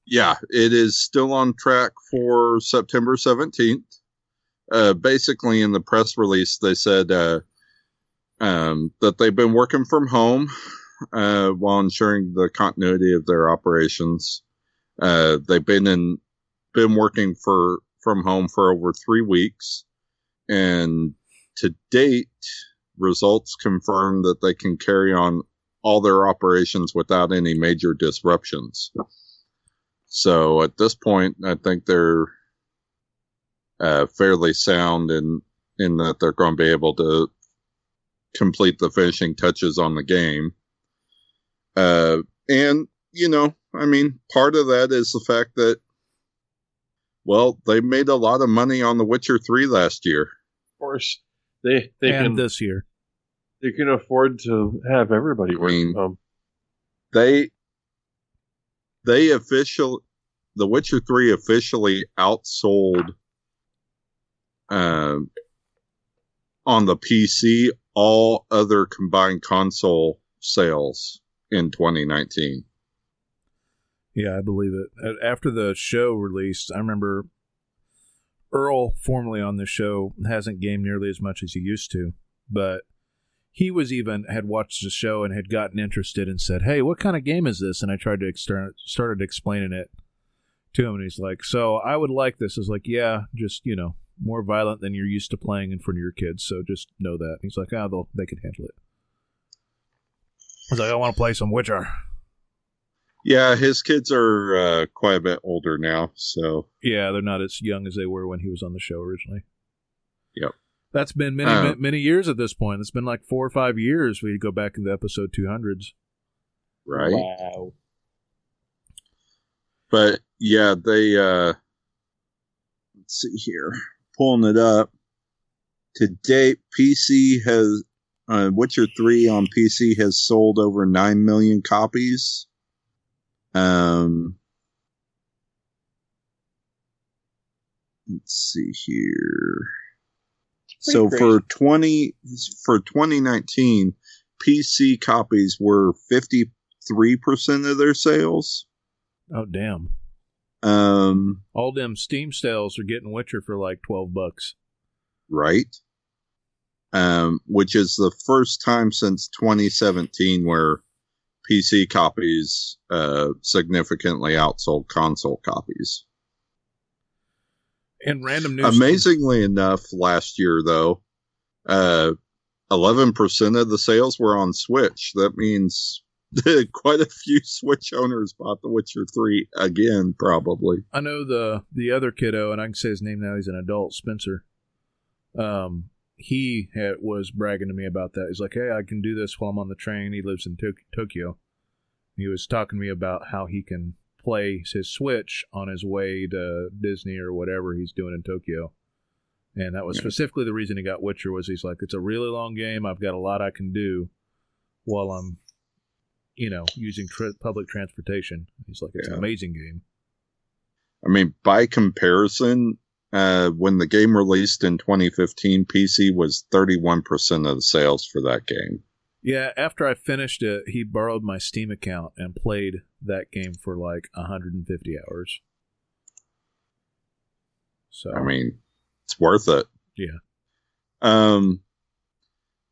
Yeah, it is still on track for September 17th. Uh, basically, in the press release, they said uh, um, that they've been working from home uh, while ensuring the continuity of their operations. Uh, they've been in been working for from home for over three weeks, and to date, results confirm that they can carry on all their operations without any major disruptions. So at this point, I think they're uh, fairly sound in in that they're going to be able to complete the finishing touches on the game. Uh, and you know, I mean, part of that is the fact that, well, they made a lot of money on The Witcher Three last year.
Of course, they they
and
can
this year.
they can afford to have everybody work
mean-
from home.
They they official The Witcher Three officially outsold um on the PC all other combined console sales in 2019.
Yeah, I believe it. After the show released, I remember Earl, formerly on the show, hasn't gamed nearly as much as he used to, but he was even had watched the show and had gotten interested and said, "Hey, what kind of game is this?" And I tried to exter- started explaining it to him, and he's like, "So I would like this." I was like, "Yeah, just you know, more violent than you're used to playing in front of your kids, so just know that." He's like, "Ah, they'll they can handle it." I was like, "I want to play some Witcher."
Yeah, his kids are uh, quite a bit older now, so
Yeah, they're not as young as they were when he was on the show originally.
Yep.
That's been many,
Uh,
ma- many years at this point. It's been like four or five years. We go back into episode 200s.
right.
Wow.
But yeah, they uh let's see here. Pulling it up. To date, PC has uh, Witcher 3 on PC has sold over 9 million copies. Um Let's see here. So
crazy.
for 20 for 2019, PC copies were 53% of their sales.
Oh, damn.
Um
All them Steam sales are getting Witcher for like 12 bucks.
right? Um, which is the first time since 2017 where PC copies uh, significantly outsold console copies.
And random news.
Amazingly enough, last year though, uh, 11% of the sales were on Switch. That means quite a few Switch owners bought The Witcher 3 again, probably.
I know the the other kiddo, and I can say his name now. He's an adult, Spencer. Um, he had, was bragging to me about that. He's like, "Hey, I can do this while I'm on the train." He lives in Tok- Tokyo. He was talking to me about how he can play his Switch on his way to Disney or whatever he's doing in Tokyo. And that was
Yeah.
specifically the reason he got Witcher. Was he's like, "It's a really long game. I've got a lot I can do while I'm, you know, using tr- public transportation." He's like, "It's
Yeah.
an amazing game."
I mean, by comparison, uh, when the game released in 2015, PC was 31% of the sales for that game.
Yeah, after I finished it, he borrowed my Steam account and played that game for like 150 hours. So
I mean, it's worth it.
Yeah.
Um,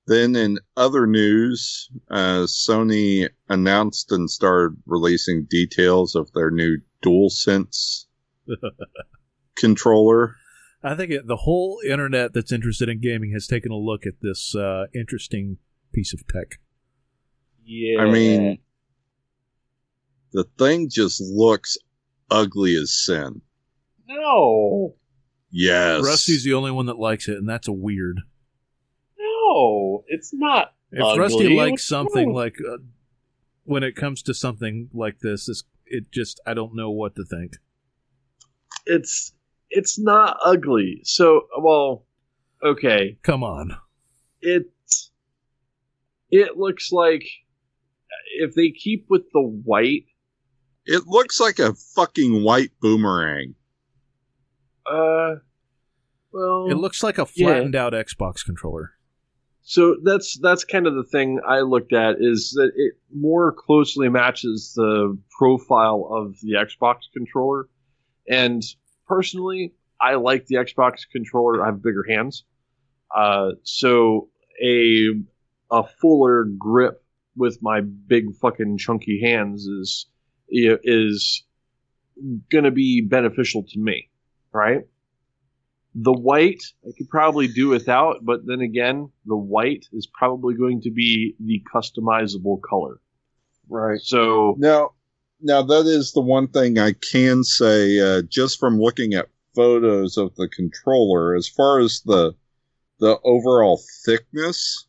then in other news, uh, Sony announced and started releasing details of their new DualSense controller.
I think it, the whole internet that's interested in gaming has taken a look at this uh, interesting piece of tech.
Yeah.
I mean, the thing just looks ugly as sin.
no,
Yes.
Rusty's the only one that likes it, and that's a weird.
No, it's not.
If
Ugly.
Rusty likes
What's
something
wrong?
like uh, when it comes to something like this, this it just I don't know what to think.
It's it's not ugly. So, well, okay,
Come on.
it it looks like if they keep with the white,
It looks like a fucking white boomerang.
uh, well,
It looks like a
Yeah.
flattened out Xbox controller.
So that's that's kind of the thing I looked at is that it more closely matches the profile of the Xbox controller. And personally, I like the Xbox controller. I have bigger hands, uh, so a a fuller grip with my big fucking chunky hands is is gonna be beneficial to me, right? The white I could probably do without, but then again, the white is probably going to be the customizable color.
Right.
So
Now, now that is the one thing I can say, uh, just from looking at photos of the controller. As far as the the overall thickness,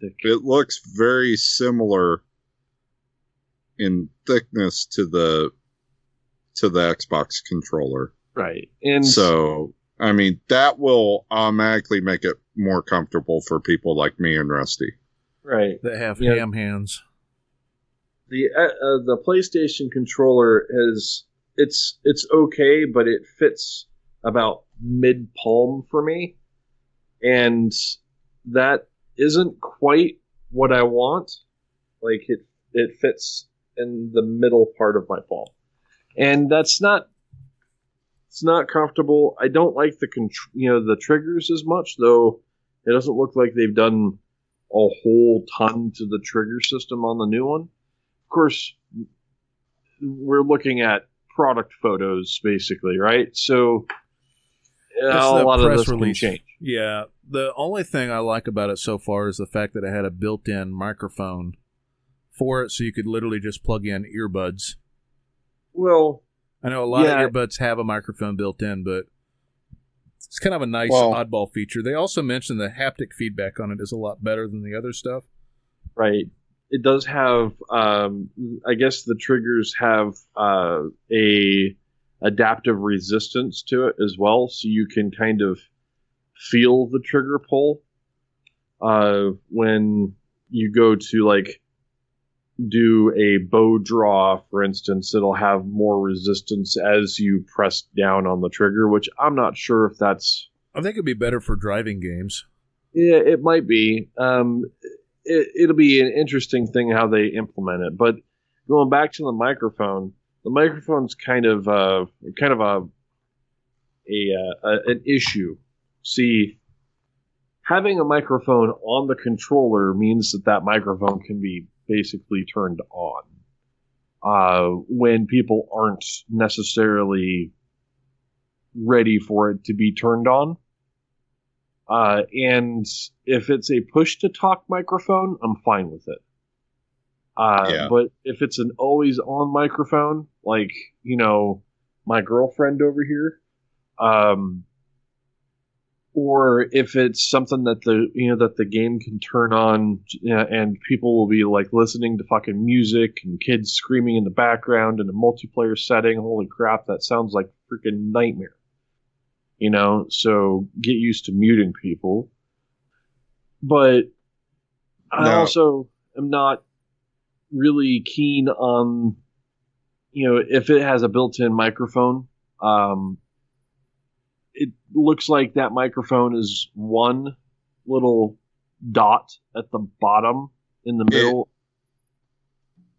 Thick.
it looks very similar in thickness to the to the Xbox controller.
Right. And
So, I mean, that will automatically make it more comfortable for people like me and Rusty.
right.
That have
Yeah.
ham hands.
the uh, uh, the PlayStation controller is it's it's okay, but it fits about mid palm for me, and that isn't quite what I want. Like it it fits in the middle part of my palm, and that's not it's not comfortable. I don't like the contr- you know the triggers as much though. It doesn't look like they've done a whole ton to the trigger system on the new one of course, we're looking at product photos basically, right? So uh, a lot of this can change.
Yeah. The only thing I like about it so far is the fact that it had a built in microphone for it so you could literally just plug in earbuds.
Well,
I know a lot
Yeah.
of earbuds have a microphone built in, but it's kind of a nice
Well-
oddball feature. They also mentioned the haptic feedback on it is a lot better than the other stuff.
right. It does have, um, I guess the triggers have uh, a adaptive resistance to it as well, so you can kind of feel the trigger pull uh, when you go to like do a bow draw, for instance, it'll have more resistance as you press down on the trigger, which I'm not sure if that's.
I think it'd be better for driving games.
Yeah, it might be. Um, it, it'll be an interesting thing how they implement it. But going back to the microphone, the microphone's kind of uh, kind of a a, uh, a an issue. See, having a microphone on the controller means that that microphone can be basically turned on uh, when people aren't necessarily ready for it to be turned on. Uh, and if it's a push to talk microphone, I'm fine with it. Uh,
Yeah.
But if it's an always on microphone, like, you know, my girlfriend over here, um, or if it's something that the you know that the game can turn on you know, and people will be like listening to fucking music and kids screaming in the background in a multiplayer setting holy crap that sounds like freaking nightmare. You know so get used to muting people. But i also am not really keen on you know if it has a built-in microphone um it looks like that microphone is one little dot at the bottom in the middle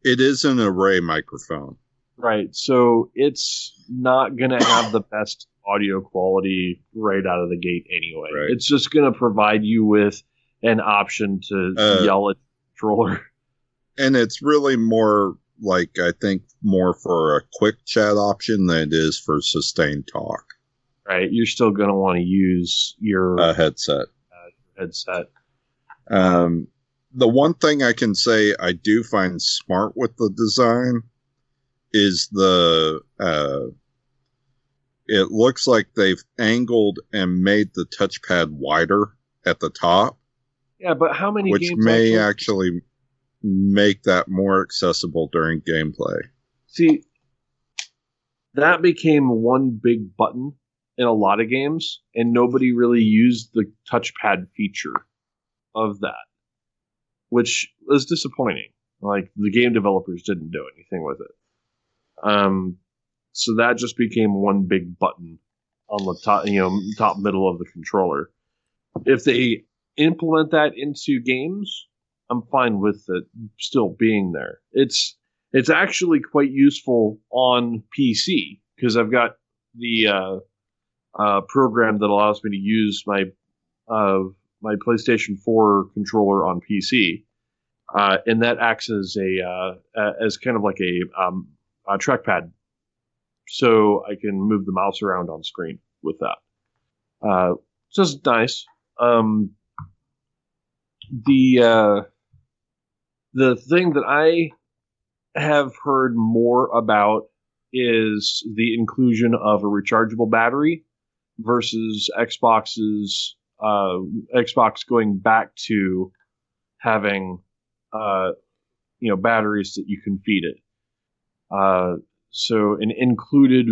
It is an array microphone.
right so it's not going to have the best audio quality right out of the gate anyway
Right.
it's just going to provide you with an option to
Uh,
yell at the controller
And it's really more like, I think, more for a quick chat option than it is for sustained talk.
Right you're still going to want to use your
A headset.
headset
Um, the one thing I can say I do find smart with the design is the uh, it looks like they've angled and made the touchpad wider at the top,
yeah but how many
which
games
may
actually-
actually make that more accessible during gameplay.
See, that became one big button in a lot of games, and nobody really used the touchpad feature of that, which was disappointing. Like the game developers didn't do anything with it. Um, so that just became one big button on the top, you know, top middle of the controller. If they implement that into games, I'm fine with it still being there. It's it's actually quite useful on PC because I've got the uh, uh, program that allows me to use my uh, my PlayStation 4 controller on PC, uh, and that acts as a uh, as kind of like a, um, a trackpad, so I can move the mouse around on screen with that. Uh, so it's nice. Um, the uh, the thing that I have heard more about is the inclusion of a rechargeable battery versus Xbox's uh, Xbox going back to having uh, you know batteries that you can feed it. Uh, so an included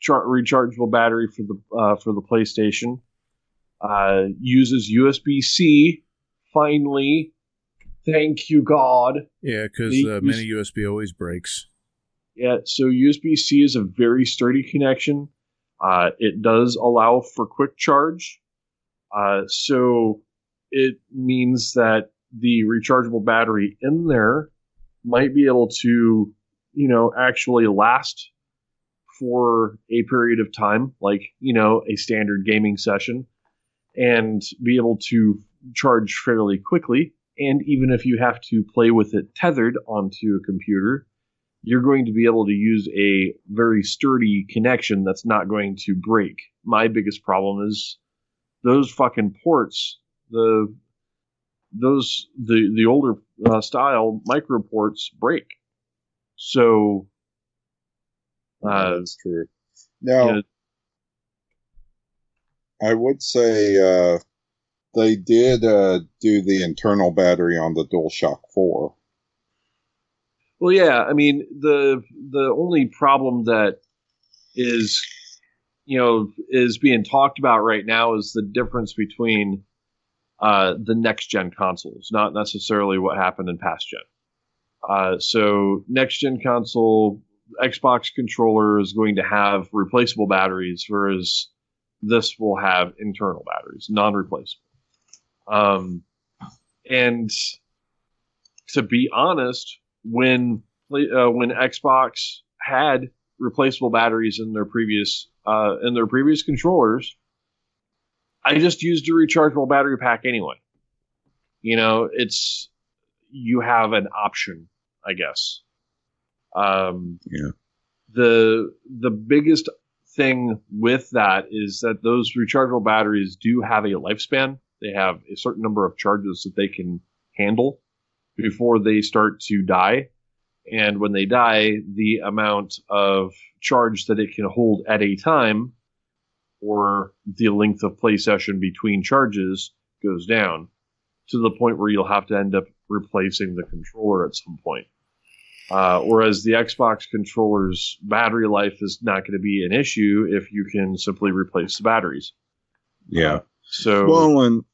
char- rechargeable battery for the uh, for the PlayStation uh, uses USB C. Finally, thank you God.
Yeah, because uh, mini USB always breaks.
Yeah, so USB C is a very sturdy connection. Uh, it does allow for quick charge. Uh, so it means that the rechargeable battery in there might be able to, you know, actually last for a period of time, like, you know, a standard gaming session, and be able to charge fairly quickly. And even if you have to play with it tethered onto a computer, you're going to be able to use a very sturdy connection that's not going to break. My biggest problem is those fucking ports, the those the the older uh, style micro ports break. So uh,
That's true. Now,
you know,
I would say uh, they did uh, do the internal battery on the DualShock 4.
Well, yeah. I mean, the the only problem that is, you know, is being talked about right now is the difference between uh, the next gen consoles, not necessarily what happened in past gen. Uh, so, next gen console Xbox controller is going to have replaceable batteries, whereas this will have internal batteries, non-replaceable. Um, and to be honest, when uh, when Xbox had replaceable batteries in their previous uh, in their previous controllers, I just used a rechargeable battery pack anyway. You know, it's you have an option, I guess. Um,
Yeah.
The the biggest thing with that is that those rechargeable batteries do have a lifespan. They have a certain number of charges that they can handle before they start to die. And when they die, the amount of charge that it can hold at a time or the length of play session between charges goes down to the point where you'll have to end up replacing the controller at some point. Uh, whereas the Xbox controller's battery life is not going to be an issue if you can simply replace the batteries.
Yeah.
So,
Well, and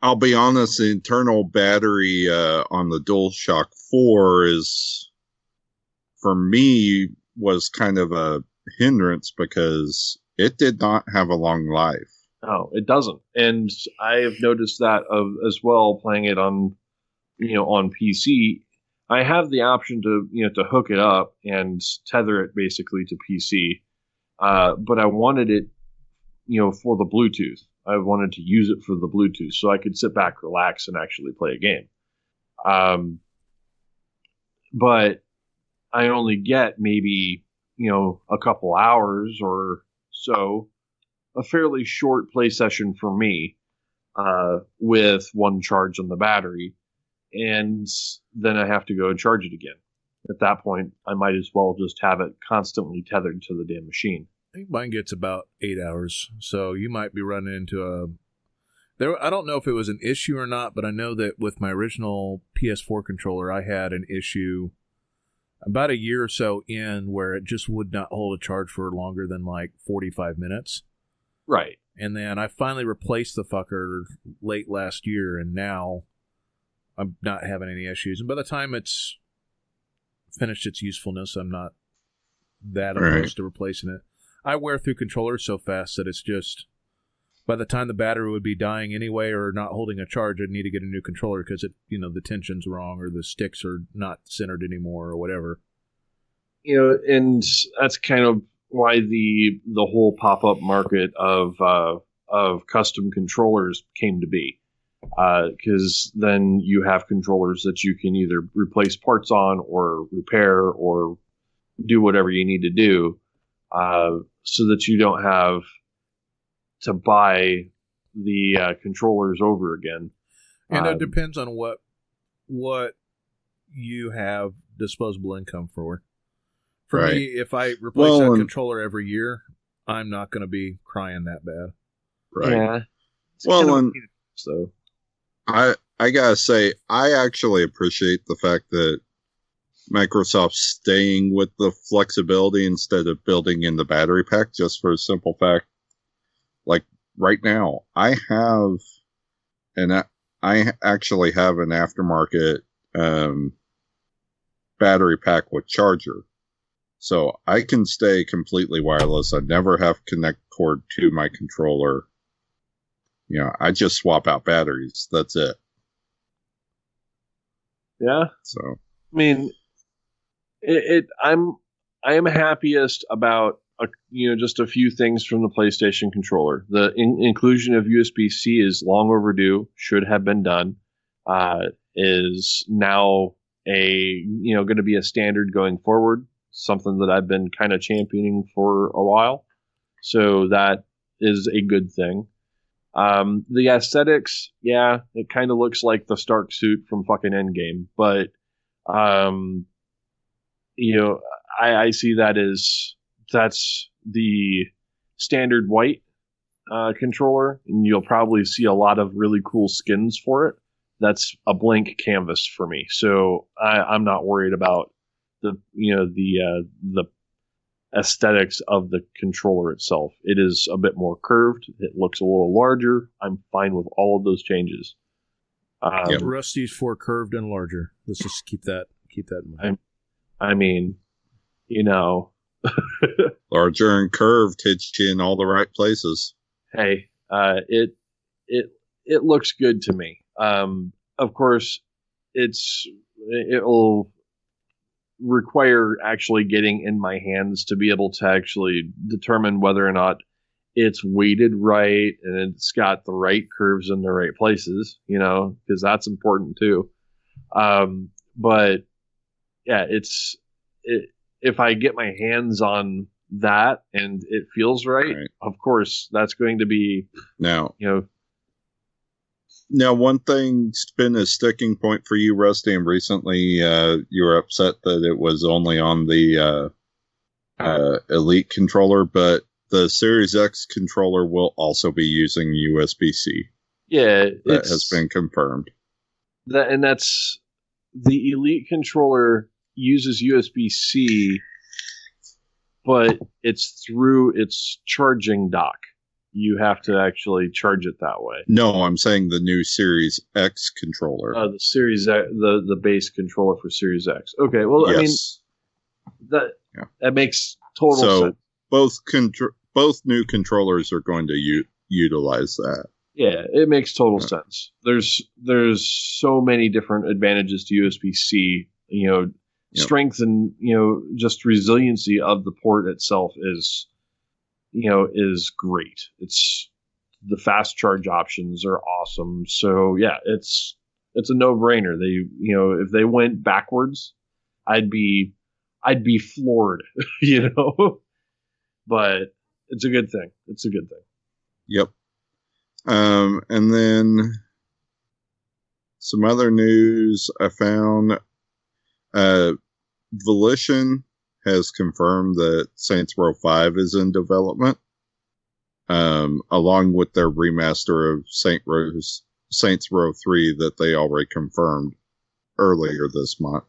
I'll be honest, the internal battery uh, on the DualShock 4 is, for me, was kind of a hindrance because it did not have a long life.
No, it doesn't. And I have noticed that of as well playing it on you know on PC. I have the option to you know to hook it up and tether it basically to PC. Uh, but I wanted it you know for the Bluetooth. I wanted to use it for the Bluetooth so I could sit back, relax, and actually play a game. Um, but I only get maybe you know a couple hours or so a fairly short play session for me uh, with one charge on the battery, and then I have to go and charge it again. At that point, I might as well just have it constantly tethered to the damn machine.
I think mine gets about eight hours, so you might be running into a. There, I don't know if it was an issue or not, but I know that with my original PS4 controller, I had an issue about a year or so in where it just would not hold a charge for longer than like 45 minutes.
Right.
And then I finally replaced the fucker late last year, and now I'm not having any issues. And by the time it's finished its usefulness, I'm not that
Right.
opposed to replacing it. I wear through controllers so fast that it's just by the time the battery would be dying anyway or not holding a charge, I'd need to get a new controller because it, you know, the tension's wrong or the sticks are not centered anymore or whatever.
You know, and that's kind of why the the whole pop up market of uh, of custom controllers came to be. Because then you have controllers that you can either replace parts on or repair or do whatever you need to do, uh, so that you don't have to buy the uh, controllers over again.
And
Um,
it depends on what what you have disposable income for. For
Right.
me, if I replace
Well,
that
and-
controller every year, I'm not going to be crying that bad.
Right.
Yeah. It's
Well,
kind of
and-
weird, so
I I gotta say, I actually appreciate the fact that Microsoft's staying with the flexibility instead of building in the battery pack, just for a simple fact. Like right now, I have, and I, I actually have an aftermarket um, battery pack with charger, so I can stay completely wireless. I never have connect cord to my controller. You know, I just swap out batteries. That's it.
yeah.
So
I mean, it, it. I'm I am happiest about a, you know just a few things from the PlayStation controller. The in, inclusion of USB C is long overdue. Should have been done. Uh, is now a you know going to be a standard going forward. Something that I've been kind of championing for a while. So that is a good thing. Um, the aesthetics, yeah, it kind of looks like the Stark suit from fucking Endgame, but um, you know, I, I see that as that's the standard white uh, controller, and you'll probably see a lot of really cool skins for it. That's a blank canvas for me, so I, I'm not worried about the you know the uh, the aesthetics of the controller itself. It is a bit more curved. It looks a little larger. I'm fine with all of those changes. Um,
Yep.
Rusty's for curved and larger. Let's just keep that keep that in mind.
I mean, you know,
larger and curved hits you in all the right places.
hey, uh, it it it looks good to me. Um, of course, it's it'll require actually getting in my hands to be able to actually determine whether or not it's weighted right and it's got the right curves in the right places. You know, because that's important too. Um, but yeah, it's it, if I get my hands on that and it feels right,
Right.
of course that's going to be
Now,
you know
now one thing's been a sticking point for you, Rusty, and recently uh, you were upset that it was only on the uh, uh, Elite controller, but the Series X controller will also be using USB C.
yeah
That
it's,
has been confirmed.
that and that's the elite controller uses USB C but it's through its charging dock you have to actually charge it that way
No, I'm saying the new Series X controller.
uh, the series X, the the base controller for series X okay well I mean
yes.
that
Yeah.
that makes total
so
sense
both contr- both new controllers are going to u- utilize that.
Yeah, it makes total sense. There's there's so many different advantages to USB C. You know,
Yep.
strength and you know just resiliency of the port itself is you know is great. It's the fast charge options are awesome. So yeah, it's it's a no brainer. They you know if they went backwards, I'd be I'd be floored. you know, but it's a good thing. It's a good thing.
Yep. Um, and then some other news I found. Uh, Volition has confirmed that Saints Row 5 is in development, um, along with their remaster of Saints Row, Saints Row 3 that they already confirmed earlier this month.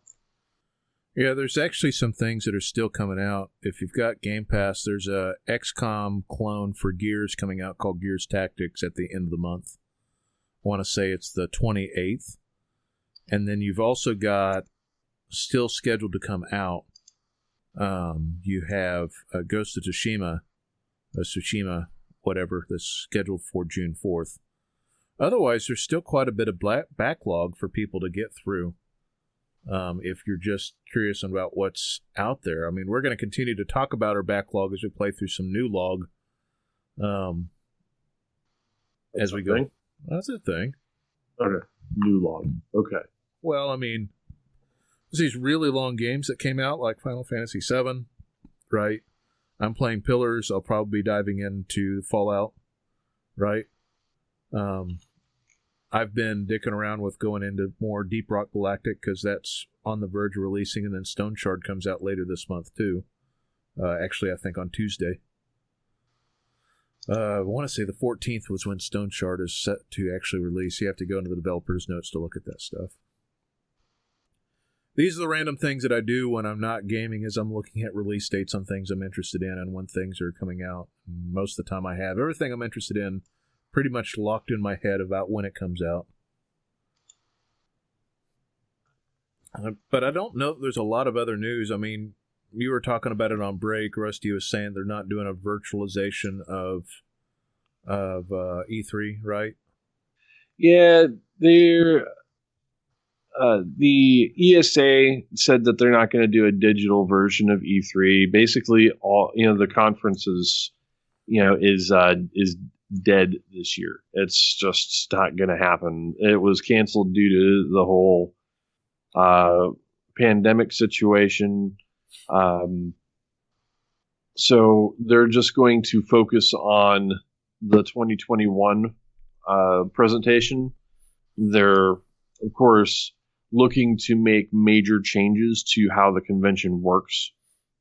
Yeah, there's actually some things that are still coming out. If you've got Game Pass, there's a XCOM clone for Gears coming out called Gears Tactics at the end of the month. I want to say it's the 28th. And then you've also got still scheduled to come out. Um, you have uh, Ghost of Tsushima, uh, Tsushima, whatever, that's scheduled for June 4th. Otherwise, there's still quite a bit of black backlog for people to get through um, if you're just curious about what's out there. I mean, we're going to continue to talk about our backlog as we play through some new log. Um, as we go,
Something?
that's a thing.
Okay. New log. Okay.
Well, I mean, there's these really long games that came out, like Final Fantasy VII, right? I'm playing Pillars. I'll probably be diving into Fallout, right? Um, I've been dicking around with going into more Deep Rock Galactic because that's on the verge of releasing, and then Stoneshard comes out later this month too. Uh, actually, I think on Tuesday. Uh, I want to say the 14th was when Stoneshard is set to actually release. You have to go into the developer's notes to look at that stuff. These are the random things that I do when I'm not gaming as I'm looking at release dates on things I'm interested in and when things are coming out. Most of the time I have everything I'm interested in pretty much locked in my head about when it comes out. Uh, but I don't know there's a lot of other news. I mean, you were talking about it on break. Rusty was saying they're not doing a virtualization of of uh, E3, right?
Yeah, they're uh, the ESA said that they're not going to do a digital version of E3. Basically, all you know, the conferences, you know, is uh, is dead this year. It's just not going to happen. It was canceled due to the whole uh, pandemic situation. Um, so they're just going to focus on the 2021 uh, presentation. They're, of course, looking to make major changes to how the convention works,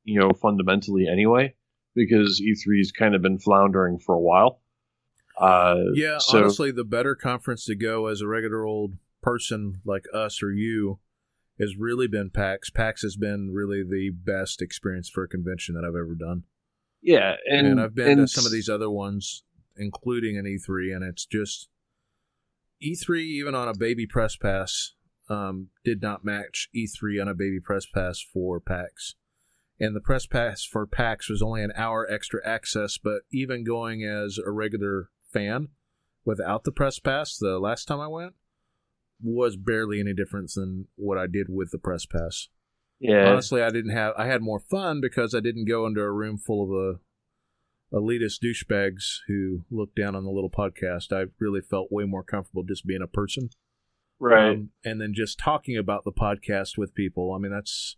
you know, fundamentally anyway, because E3's kind of been floundering for a while. Uh,
yeah,
so,
honestly, the better conference to go as a regular old person like us or you has really been PAX. PAX has been really the best experience for a convention that I've ever done.
Yeah, and,
And, I've been
and
to some of these other ones, including an E3, and it's just E3, even on a baby press pass, um, did not match E3 on a baby press pass for PAX. And the press pass for PAX was only an hour extra access, but even going as a regular fan without the press pass, the last time I went, was barely any difference than what I did with the press pass.
Yeah,
Honestly, I didn't have. I had more fun because I didn't go into a room full of uh, elitist douchebags who looked down on the little podcast. I really felt way more comfortable just being a person,
right.
Um, and then just talking about the podcast with people. I mean, that's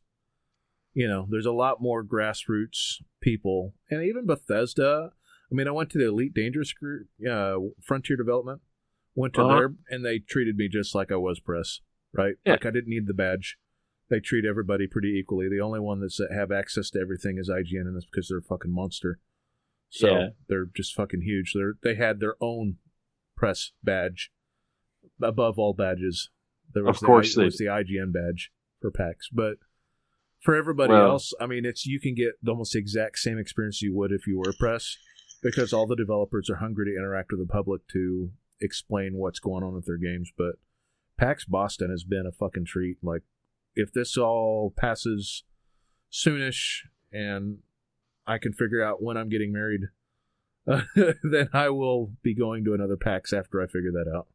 you know, there's a lot more grassroots people, and even Bethesda. I mean, I went to the Elite Dangerous group, uh, Frontier Development. Went to
Uh-huh.
there, and they treated me just like I was press, right?
Yeah.
Like I didn't need the badge. They treat everybody pretty equally. The only one that's that have access to everything is IGN, and that's because they're a fucking monster. So
Yeah.
they're just fucking huge. They're they had their own press badge above all badges. There was
Of course
the,
they
was the IGN badge for PAX, but for everybody
Well-
else, I mean, it's you can get almost the exact same experience you would if you were a press, because all the developers are hungry to interact with the public to explain what's going on with their games. But PAX Boston has been a fucking treat. Like, if this all passes soonish and I can figure out when I'm getting married, then I will be going to another PAX after I figure that out.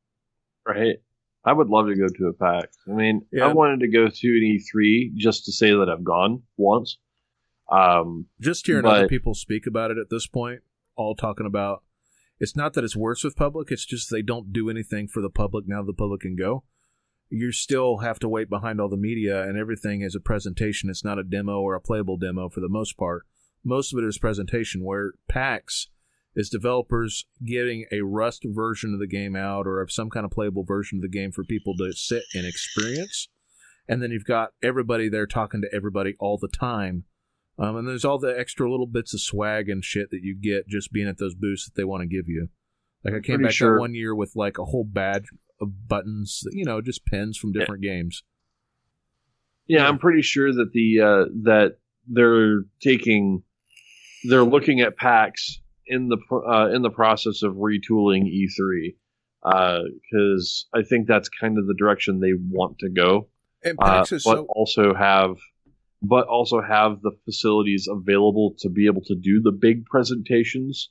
Right. I would love to go to a PAX. I mean,
Yeah.
I wanted to go to an E3 just to say that I've gone once. Um,
Just hearing other people speak about it at this point, all talking about it's not that it's worse with public, it's just they don't do anything for the public now the public can go. You still have to wait behind all the media and everything is a presentation. It's not a demo or a playable demo for the most part. Most of it is presentation where PAX is developers getting a Rust version of the game out or of some kind of playable version of the game for people to sit and experience. And then you've got everybody there talking to everybody all the time um, and there's all the extra little bits of swag and shit that you get just being at those booths that they want to give you. Like I came
Pretty
back
sure-
one year with like a whole badge of buttons, you know, just pins from different games.
yeah,
Yeah.
I'm pretty sure that the uh, that they're taking they're looking at PAX in the uh, in the process of retooling E3 because I think that's kind of the direction they want to go.
And
uh,
is
but
so
also have but also have the facilities available to be able to do the big presentations.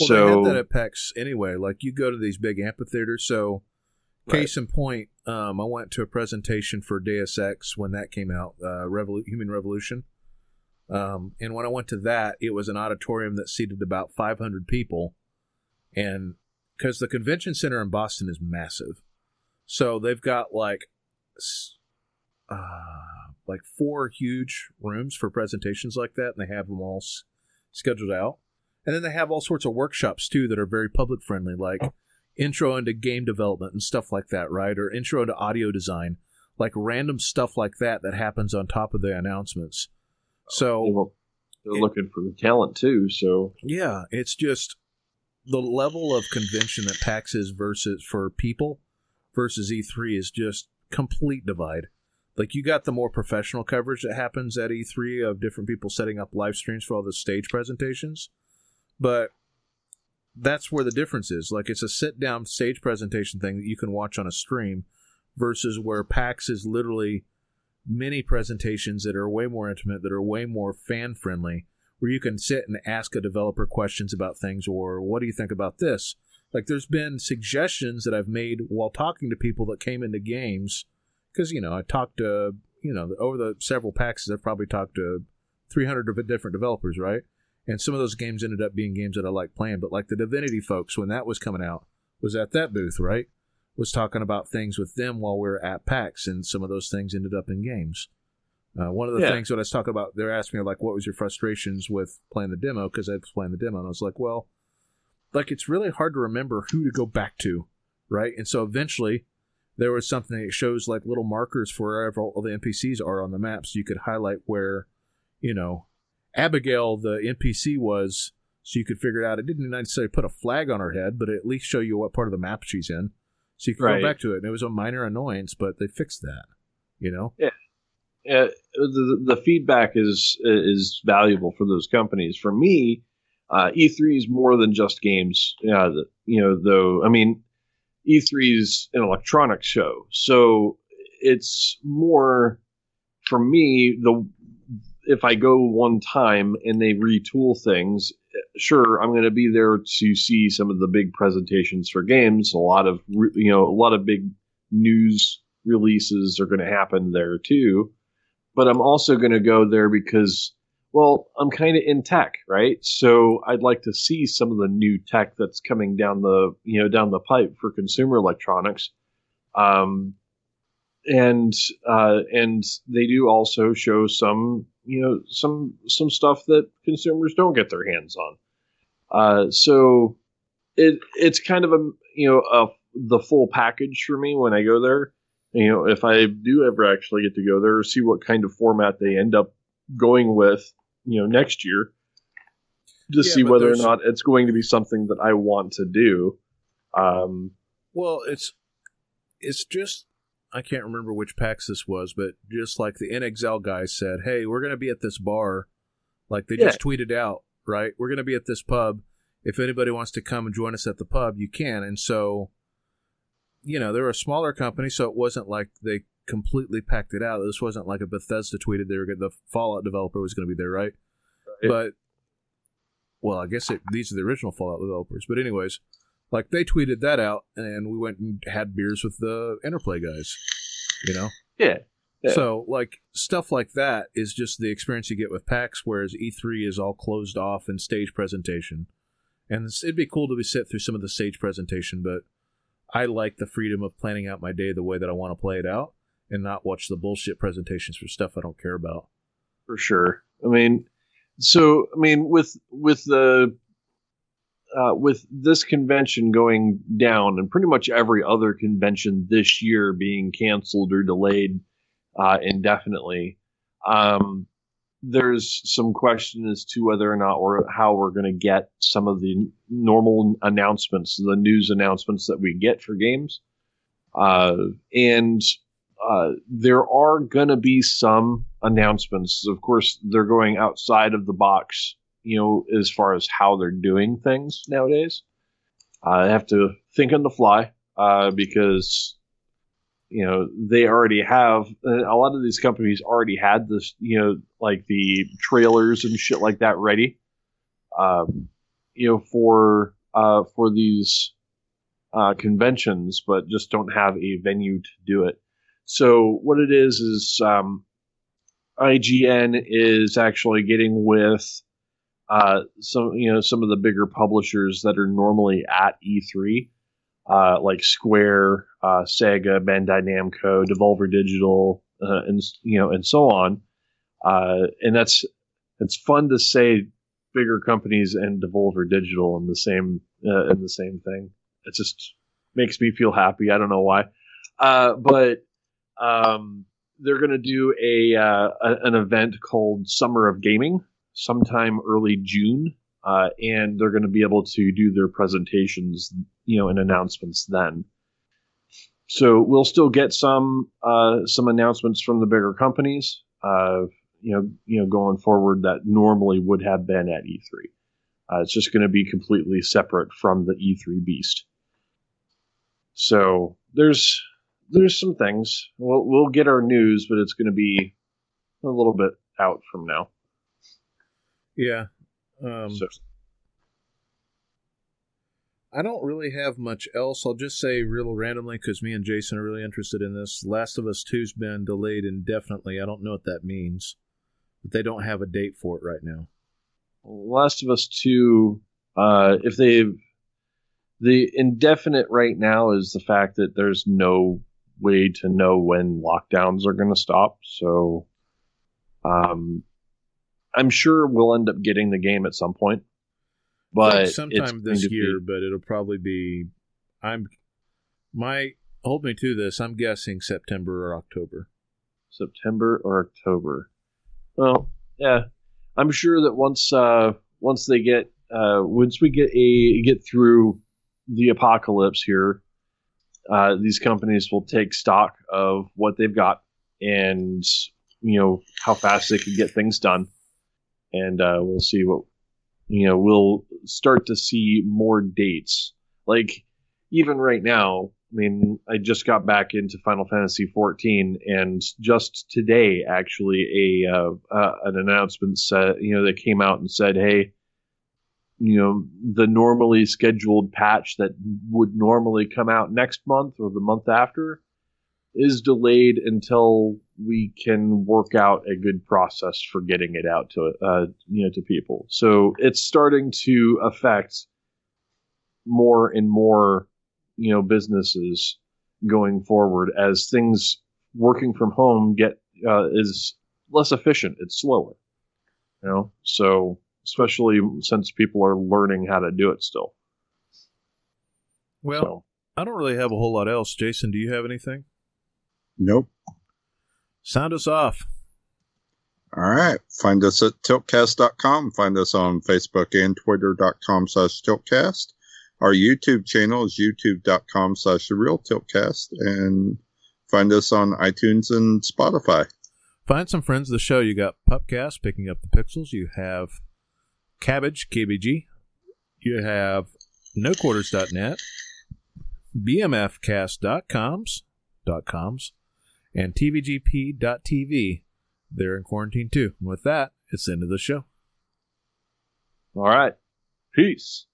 well,
so
they have that at PAX anyway. Like you go to these big amphitheaters. So, case in point, um, I went to a presentation for Deus Ex when that came out, uh, Revolu- Human Revolution. Um, and when I went to that, it was an auditorium that seated about 500 people. And because the convention center in Boston is massive. So they've got like, uh, like four huge rooms for presentations like that. And they have them all s- scheduled out. And then they have all sorts of workshops too that are very public friendly, like intro into game development and stuff like that, right? Or intro into audio design. like random stuff like that that happens on top of the announcements. So
they're
It-
looking for talent too. So
yeah, it's just the level of convention that PAX is versus for people versus E3 is just complete divide. Like you got the more professional coverage that happens at E3 of different people setting up live streams for all the stage presentations, but that's where the difference is. Like it's a sit down stage presentation thing that you can watch on a stream versus where PAX is literally mini presentations that are way more intimate, that are way more fan friendly, where you can sit and ask a developer questions about things or what do you think about this? Like there's been suggestions that I've made while talking to people that came into games because you know I talked to you know over the several PAX I've probably talked to 300 of different developers, right? And some of those games ended up being games that I like playing, but like the Divinity folks when that was coming out was at that booth, right? Was talking about things with them while we were at PAX, and some of those things ended up in games. Uh, one of the
Yeah.
things that I was talking about, they're asking me like, "What was your frustrations with playing the demo?" Because I was playing the demo, and I was like, "Well, like it's really hard to remember who to go back to, right?" And so eventually, there was something that shows like little markers for wherever all the NPCs are on the map, so you could highlight where, you know, Abigail the NPC was, so you could figure it out. It didn't necessarily put a flag on her head, but at least show you what part of the map she's in, so you can
Right.
go back to it. And it was a minor annoyance, but they fixed that. You know,
uh, the the feedback is is valuable for those companies. For me, uh, E3 is more than just games. Yeah, the, you know, though. I mean, E3 is an electronics show, so it's more for me. The if I go one time and they retool things, sure, I'm going to be there to see some of the big presentations for games. A lot of you know, a lot of big news releases are going to happen there too but I'm also going to go there because, well, I'm kind of in tech, right? So I'd like to see some of the new tech that's coming down the, you know, down the pipe for consumer electronics. Um, and uh, and they do also show some, you know, some some stuff that consumers don't get their hands on. Uh, so it it's kind of a you know a the full package for me when I go there you know, if I do ever actually get to go there, see what kind of format they end up going with, you know, next year, to
Yeah,
see whether or not it's going to be something that I want to do. Um,
Well, it's it's just I can't remember which PAX this was, but just like the inXile guys said, "Hey, we're going to be at this bar." Like they just tweeted out, right? We're going to be at this pub. If anybody wants to come and join us at the pub, you can. And so, you know, they're a smaller company, so it wasn't like they completely packed it out. This wasn't like a Bethesda tweeted they were going the Fallout developer was going to be there, right?
Right.
But well, I guess it, these are the original Fallout developers. But anyways, like they tweeted that out, and we went and had beers with the Interplay guys. You know,
yeah, Yeah.
so like stuff like that is just the experience you get with PAX, whereas E3 is all closed off and stage presentation. And it'd be cool to be sit through some of the stage presentation, but I like the freedom of planning out my day the way that I want to play it out, and not watch the bullshit presentations for stuff I don't care about.
for sure. I mean, so I mean, with with the uh, with this convention going down, and pretty much every other convention this year being canceled or delayed uh, indefinitely, um, there's some question as to whether or not or how we're going to get some of the normal announcements, the news announcements that we get for games, uh, and uh, there are going to be some announcements. Of course, they're going outside of the box, you know, as far as how they're doing things nowadays. I have to think on the fly uh, because, you know, they already have a lot of these companies already had this, you know, like the trailers and shit like that ready, um, you know, for uh, for these uh, conventions, but just don't have a venue to do it. So what it is is um, IGN is actually getting with uh, some you know some of the bigger publishers that are normally at E3, uh, like Square, uh, Sega, Bandai Namco, Devolver Digital, uh, and you know and so on. Uh, and that's it's fun to say bigger companies and Devolver Digital in the same uh, in the same thing. It just makes me feel happy. I don't know why, but um, they're going to do a, a an event called Summer of Gaming sometime early June, uh, and they're going to be able to do their presentations, you know, and announcements then. So we'll still get some uh, some announcements from the bigger companies, uh, you know, you know, going forward that normally would have been at E3. Uh, it's just going to be completely separate from the E3 beast. So there's there's some things we'll we'll get our news, but it's going to be a little bit out from now.
Yeah. Um,
So
I don't really have much else. I'll just say real randomly because me and Jason are really interested in this. Last of Us 2's been delayed indefinitely. I don't know what that means, but they don't have a date for it right now.
Last of Us Two, uh, if they the indefinite right now is the fact that there's no way to know when lockdowns are going to stop. So, um, I'm sure we'll end up getting the game at some point. But
Like sometime this
to be-
year, but it'll probably be. I'm my hold me to this. I'm guessing September or October.
September or October. Well, yeah, I'm sure that once uh, once they get uh, once we get a get through the apocalypse here, uh, these companies will take stock of what they've got and you know how fast they can get things done, and uh, we'll see what you know. We'll start to see more dates, like even right now. I mean, I just got back into Final Fantasy 14, and just today, actually, a uh, uh, an announcement said, you know, that came out and said, hey, you know, the normally scheduled patch that would normally come out next month or the month after is delayed until we can work out a good process for getting it out to uh, you know to people. So it's starting to affect more and more you know businesses going forward as things working from home get uh, is less efficient. It's slower, you know. So especially since people are learning how to do it still.
Well,
so
I don't really have a whole lot else. Jason, do you have anything?
Nope.
Sound us off.
All right. Find us at tiltcast.com. Find us on Facebook and twitter.com slash tiltcast. Our YouTube channel is youtube.com slash the real tiltcast. And find us on iTunes and Spotify.
Find some friends of the show. You got Pupcast picking up the pixels. You have Cabbage, KBG. You have NoQuarters.net, BMFcast.coms, dot coms, and tvgp.tv. They're in quarantine too. And with that, it's the end of the show.
All right. Peace.